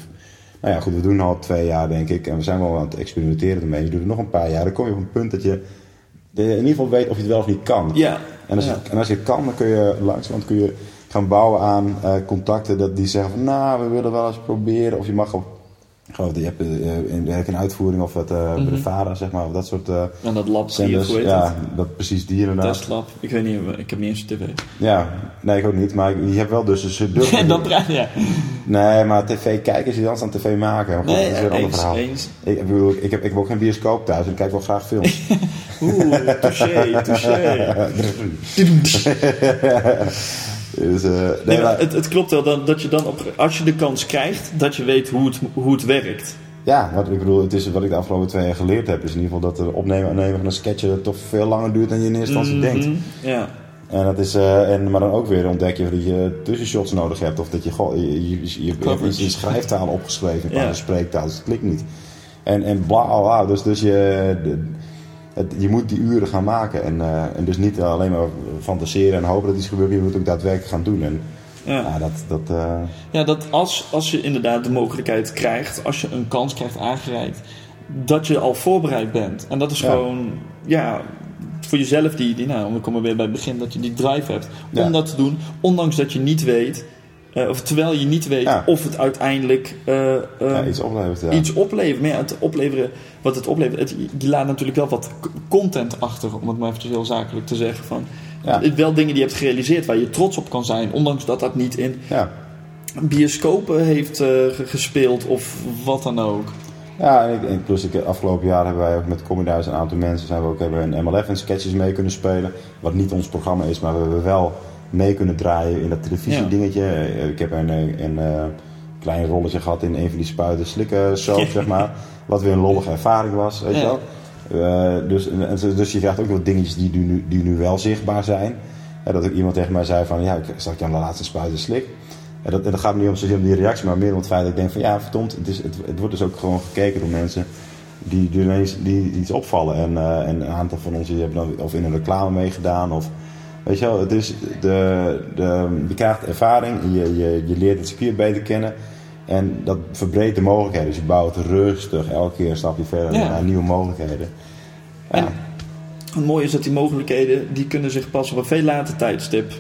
Nou ja, goed, we doen al twee jaar, denk ik. En we zijn wel aan het experimenteren ermee. Je doet het nog een paar jaar. Dan kom je op een punt dat je, dat je in ieder geval weet of je het wel of niet kan. Ja. En als, Ja. je, en als je het kan, dan kun je langzamerhand kun je gaan bouwen aan eh, contacten dat die zeggen van nou, we willen wel eens proberen. Of je mag op Ik geloof dat je hebt eh, in, heb ik een uitvoering of eh, de Mhm. VARA, zeg maar, of dat soort eh En dat lab hoe heet Ja, dat? dat precies die inderdaad. Testlab. Ik weet niet, ik heb niet eens een tv. Ja, nee, ik ook niet, maar je hebt wel dus... dus durven- En dan praat ja. Nee, maar tv kijken is iets anders dan tv maken. Nee, dat is weer een ander verhaal. eens. Ik, ik, bedoel, ik, heb, ik heb ook geen bioscoop thuis en ik kijk wel graag films. Oeh, touché, touché. dus, eh, nee, Nee, maar het, het klopt wel dat, dat je dan, op, als je de kans krijgt, dat je weet hoe het, hoe het werkt. Ja, wat ik bedoel, het is wat ik de afgelopen twee jaar geleerd heb, is in ieder geval dat het opnemen en nemen van een sketch toch veel langer duurt dan je in eerste instantie denkt. Mhm, Ja. En dat is, eh, en, maar dan ook weer ontdek je dat je tussenshots nodig hebt. Of dat je, goh, je, je, je, je iets in schrijftaal opgeschreven in plaats Ja. van spreektaal. Dus het klikt niet. En, en bla bla. Dus, dus je, de- het, je moet die uren gaan maken. En, eh, en dus niet alleen maar fantaseren en hopen dat iets gebeurt. Je moet het ook daadwerkelijk gaan doen. En Ja. ja, dat, dat, eh, Ja, dat als, als je inderdaad de mogelijkheid krijgt, als je een kans krijgt aangereikt, dat je al voorbereid bent. En dat is Ja. gewoon, ja, voor jezelf die, die nou, we komen weer bij het begin, dat je die drive hebt om Ja. dat te doen, ondanks dat je niet weet, eh, of terwijl je niet weet Ja. of het uiteindelijk eh, eh, ja, iets oplevert. Ja. iets oplevert. Maar ja, het opleveren, wat het oplevert, het, je laat natuurlijk wel wat content achter, om het maar eventjes heel zakelijk te zeggen. Van, Ja. Wel dingen die je hebt gerealiseerd waar je trots op kan zijn, ondanks dat dat niet in Ja. bioscopen heeft eh, ge- gespeeld of wat dan ook. Ja, en, ik, en plus ik, afgelopen jaar hebben wij ook met Comedy een aantal mensen zijn we ook hebben een MLF en sketches mee kunnen spelen. Wat niet ons programma is, maar we hebben wel mee kunnen draaien in dat televisiedingetje. Eh, Ik heb een, een, een eh, klein rolletje gehad in een van die spuiten slikken soap, zeg maar. Wat weer een lollige ervaring was, weet je wel. Eh, dus, en, en- dus je krijgt ook wel dingetjes die nu, die nu wel zichtbaar zijn. Eh, dat ook iemand tegen mij zei van, ja, ik zag je aan de laatste spuiten slik. En dat, en dat gaat niet om zozeer om die reactie, maar meer om het feit dat ik denk van ja, verdomd, het, is, het, het wordt dus ook gewoon gekeken door mensen die, die ineens die iets opvallen. En, eh, en een aantal van ons die hebben dan of in een reclame meegedaan of weet je wel, het is de, de, je krijgt ervaring, je, je, je leert het circuit beter kennen. En dat verbreedt de mogelijkheden. Dus je bouwt rustig elke keer een stapje verder Ja. naar nieuwe mogelijkheden. Ja, En- Het mooie is dat die mogelijkheden, die kunnen zich pas op een veel later tijdstip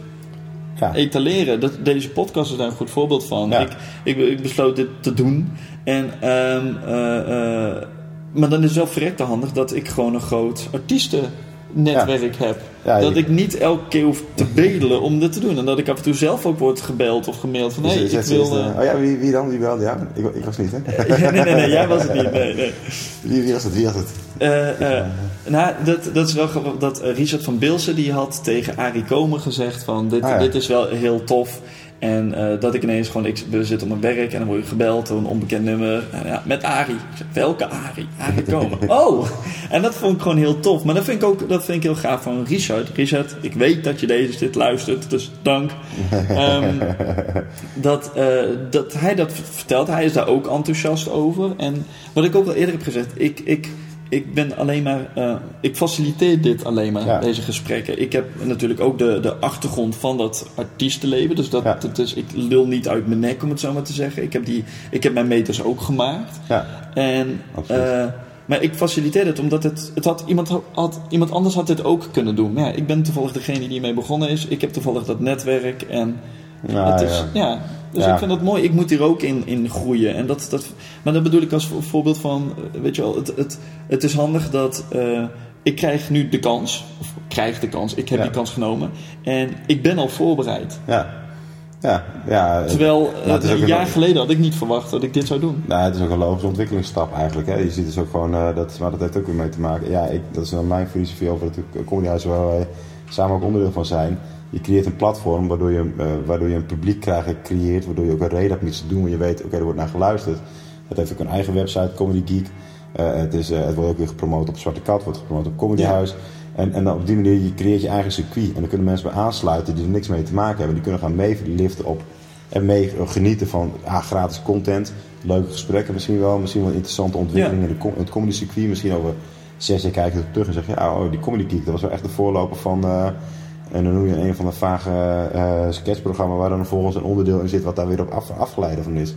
ja. etaleren. Dat, deze podcast is daar een goed voorbeeld van. Ja. Ik, ik, ik besloot dit te doen. En, ehm, eh, eh, maar dan is het wel verrekte handig dat ik gewoon een groot heb. Ja, dat je- ik niet elke keer hoef te bedelen om dit te doen. En dat ik af en toe zelf ook word gebeld of gemaild van... Dus hé, je ik wil... eh, eh, oh ja, wie, wie dan? Wie wel? Ja, ik, ik was niet, hè? nee, nee, nee, jij was het niet. Nee, nee. Wie, wie was het? Wie was het? Eh, nou, dat, dat is wel. Dat Richard van Bilsen die had tegen Arie Komen gezegd van dit, Ah, ja. dit is wel heel tof. En eh, dat ik ineens gewoon, ik zit op mijn werk en dan word je gebeld door een onbekend nummer. En ja, met zeg, welke Arie? Arie Komen. oh! En dat vond ik gewoon heel tof. Maar dat vind ik ook dat vind ik heel gaaf van Richard. Richard, ik weet dat je deze dit luistert, dus dank. Ehm, dat, eh, dat hij dat vertelt. Hij is daar ook enthousiast over. En wat ik ook al eerder heb gezegd, ik, ik, ik ben alleen maar, eh, ik faciliteer dit alleen maar, Ja. deze gesprekken. Ik heb natuurlijk ook de, de achtergrond van dat artiestenleven. Dus dat, Ja. dat is, ik lul niet uit mijn nek, om het zo maar te zeggen. Ik heb, die, ik heb mijn meters ook gemaakt. Ja, En, eh, maar ik faciliteer het omdat het, het had, iemand, had, iemand anders had dit ook kunnen doen. Maar ja, ik ben toevallig degene die hiermee begonnen is. Ik heb toevallig dat netwerk en Nou, het is, ja. ja. Dus Ja. ik vind dat mooi. Ik moet hier ook in, in groeien. En dat, dat, maar dat bedoel ik als vo- voorbeeld van, eh, weet je wel, het, het, het is handig dat eh, ik krijg nu de kans, of krijg de kans, ik heb Ja. die kans genomen. En ik ben al voorbereid. ja. Ja, ja. Terwijl eh, is ook een een- jaar geleden had ik niet verwacht dat ik dit zou doen. Nou, het is ook een logische ontwikkelingsstap eigenlijk. Hè. Je ziet dus ook gewoon, eh, dat, maar dat heeft ook weer mee te maken. Ja, ik, dat is dan mijn filosofie over het comedyhuis waar wij samen ook onderdeel van zijn. Je creëert een platform waardoor je, eh, waardoor je een publiek krijgt, creëert, waardoor je ook een reden hebt om iets te doen. Want je weet, oké, er wordt naar geluisterd. Het heeft ook een eigen website, Comedy Geek. Eh, het, is, eh, het wordt ook weer gepromoot op Zwarte Kat, wordt gepromoot op Comedyhuis. En, en op die manier je creëert je eigen circuit. En dan kunnen mensen bij aansluiten die er niks mee te maken hebben. Die kunnen gaan meeliften op en mee genieten van ah, gratis content. Leuke gesprekken misschien wel. Misschien wel interessante ontwikkelingen in, de, het comedy circuit. Misschien over zes jaar kijken terug en zeg je... Ja, oh, die Comedy Geek, dat was wel echt de voorloper van... en dan noem je een van de vage eh sketchprogramma... waar dan vervolgens een onderdeel in zit... wat daar weer op af, afgeleid van is.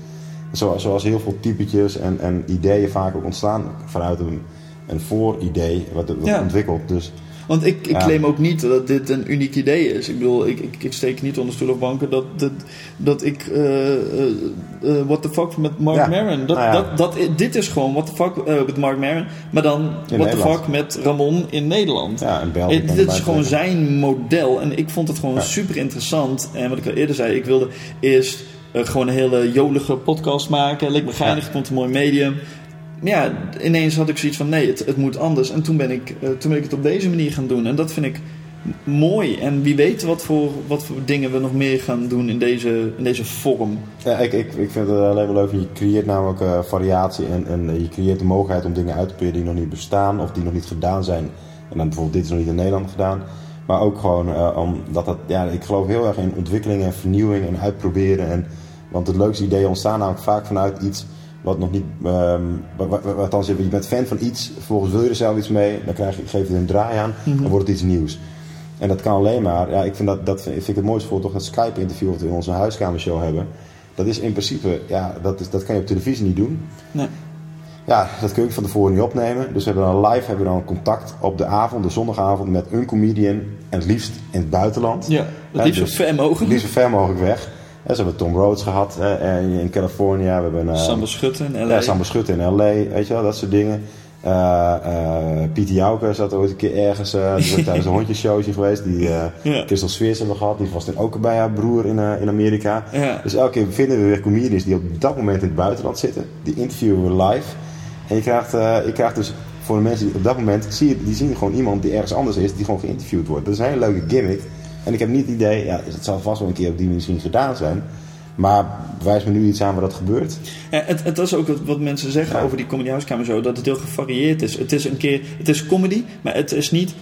Zo, zoals heel veel typetjes en, en ideeën vaak ook ontstaan... vanuit een, een vooridee wat, wat Ja. ontwikkelt. Dus Want ik, ik Ja. claim ook niet dat dit een uniek idee is. Ik bedoel, ik, ik, ik steek niet onder stoel of banken dat, dat, dat ik... eh, what the fuck met Mark Ja. Maron. Dat, Nou dat, dat, dit is gewoon what the fuck met Mark Maron. Maar dan what the fuck met Ramon in Nederland. Ja, en België. Dit is gewoon zijn model. En ik vond het gewoon super interessant. En wat ik al eerder zei, ik wilde eerst gewoon een hele jolige podcast maken. Leek me geinig, Ja. het een mooi medium. Ja, ineens had ik zoiets van nee, het, het moet anders. En toen ben, ik, eh, toen ben ik het op deze manier gaan doen. En dat vind ik mooi. En wie weet wat voor, wat voor dingen we nog meer gaan doen in deze, in deze vorm. Ja, ik, ik, ik vind het alleen maar leuk. Je creëert namelijk eh, variatie en, en je creëert de mogelijkheid om dingen uit te proberen die nog niet bestaan of die nog niet gedaan zijn. En dan bijvoorbeeld dit is nog niet in Nederland gedaan. Maar ook gewoon eh, omdat dat, ja, ik geloof heel erg in ontwikkeling en vernieuwing en uitproberen. En, want het leukste ideeën ontstaan namelijk vaak vanuit iets wat nog niet, ehm wat, wat, wat, althans, je bent fan van iets, vervolgens wil je er zelf iets mee, dan krijg je, geef je er een draai aan, dan wordt het iets nieuws. En dat kan alleen maar, ja, ik vind dat, dat vind ik het mooiste voorbeeld toch dat Skype-interview wat we in onze huiskamershow hebben. Dat is in principe, ja, dat, is, dat kan je op televisie niet doen. Nee. Ja, dat kun je van tevoren niet opnemen. Dus we hebben dan live hebben we dan contact op de avond, de zondagavond, met een comedian. En het liefst in het buitenland. Ja, het liefst dus- zo ver mogelijk. Het liefst zo ver mogelijk weg. Ja, ze hebben Tom Rhodes gehad in California. We hebben uh, Samba Schutten in LA. ja, Samba Schutten in L.A. Weet je wel, dat soort dingen. Eh eh Pieter Jouke zat ooit een keer ergens. eh was tijdens een hondjesshowtje geweest. Die eh Ja. Crystal hebben we gehad. Die was toen ook bij haar broer in, eh, in Amerika. Ja. Dus elke keer vinden we weer comedians die op dat moment in het buitenland zitten. Die interviewen we live. En je krijgt, eh, je krijgt dus voor de mensen die op dat moment... Zie je, die zien gewoon iemand die ergens anders is. Die gewoon geïnterviewd wordt. Dat is een hele leuke gimmick. En ik heb niet het idee... Ja, het zal vast wel een keer op die misschien gedaan zijn. Maar wijs me nu iets aan waar dat gebeurt. Ja, het, het is ook wat- mensen zeggen Ja. over die Comedy House Kamer zo, dat het heel gevarieerd is. Het is een keer, het is comedy, maar het is niet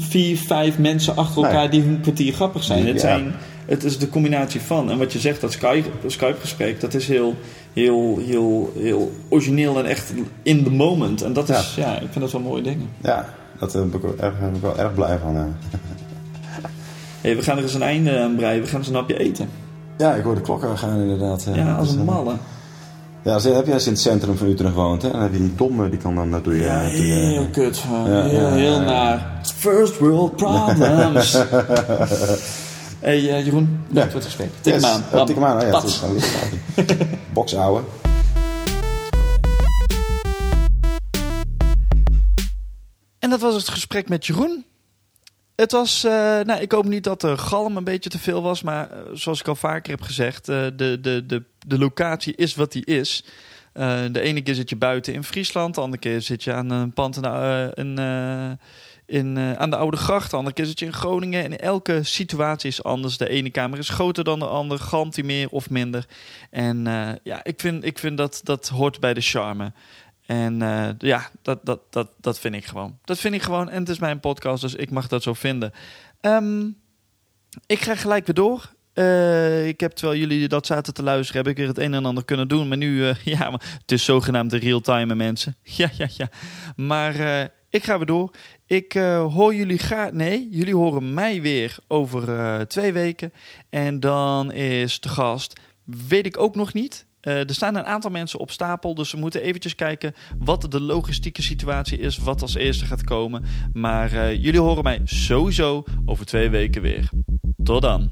vier, vijf mensen achter elkaar Nee. die hun kwartier grappig zijn. Het, ja. zijn het is de combinatie van. En wat je zegt, dat Skype, Skype gesprek, dat is heel, heel, heel, heel origineel en echt in the moment. En dat is, ja, ik vind dat wel mooie dingen. Ja, dat eh, ben ik, wel ik wel erg blij van. eh. Hey, we gaan er eens een einde aan breien. We gaan eens een hapje eten. Ja, ik hoor de klokken gaan inderdaad. eh. Ja, als een eh, malle. Ja, als, heb jij eens in het centrum van Utrecht woont, hè? dan heb je die domme, die kan dan naartoe je... Ja, naartoe je- heel kut. Ja, heel, ja, heel ja. naar. First world problems. hey uh, Jeroen, bedankt voor het gesprek. Tik hem Yes. aan. Oh, Bam. tik hem aan, oh ja. Oh, ja. Box ouwe. En dat was het gesprek met Jeroen. Het was, eh, nou, ik hoop niet dat de galm een beetje te veel was, maar eh, zoals ik al vaker heb gezegd, eh, de, de, de, de locatie is wat die is. De ene keer zit je buiten in Friesland, de andere keer zit je aan een pand in, in, aan de Oude Gracht, de andere keer zit je in Groningen. En elke situatie is anders. De ene kamer is groter dan de andere, galmt meer of minder. En ja, ik vind, ik vind dat dat hoort bij de charme. En eh, ja, dat, dat, dat, dat vind ik gewoon. Dat vind ik gewoon. En het is mijn podcast, dus ik mag dat zo vinden. Ehm, ik ga gelijk weer door. Eh, ik heb, terwijl jullie dat zaten te luisteren, heb ik weer het een en ander kunnen doen. Maar nu, eh, ja, maar het is zogenaamd de real-time, mensen. Ja, ja, ja. Maar ik ga weer door. Ik hoor jullie graag... Nee, jullie horen mij weer over twee weken. En dan is de gast, weet ik ook nog niet... Eh, er staan een aantal mensen op stapel, dus we moeten eventjes kijken wat de logistieke situatie is, wat als eerste gaat komen. Maar eh, jullie horen mij sowieso over twee weken weer. Tot dan.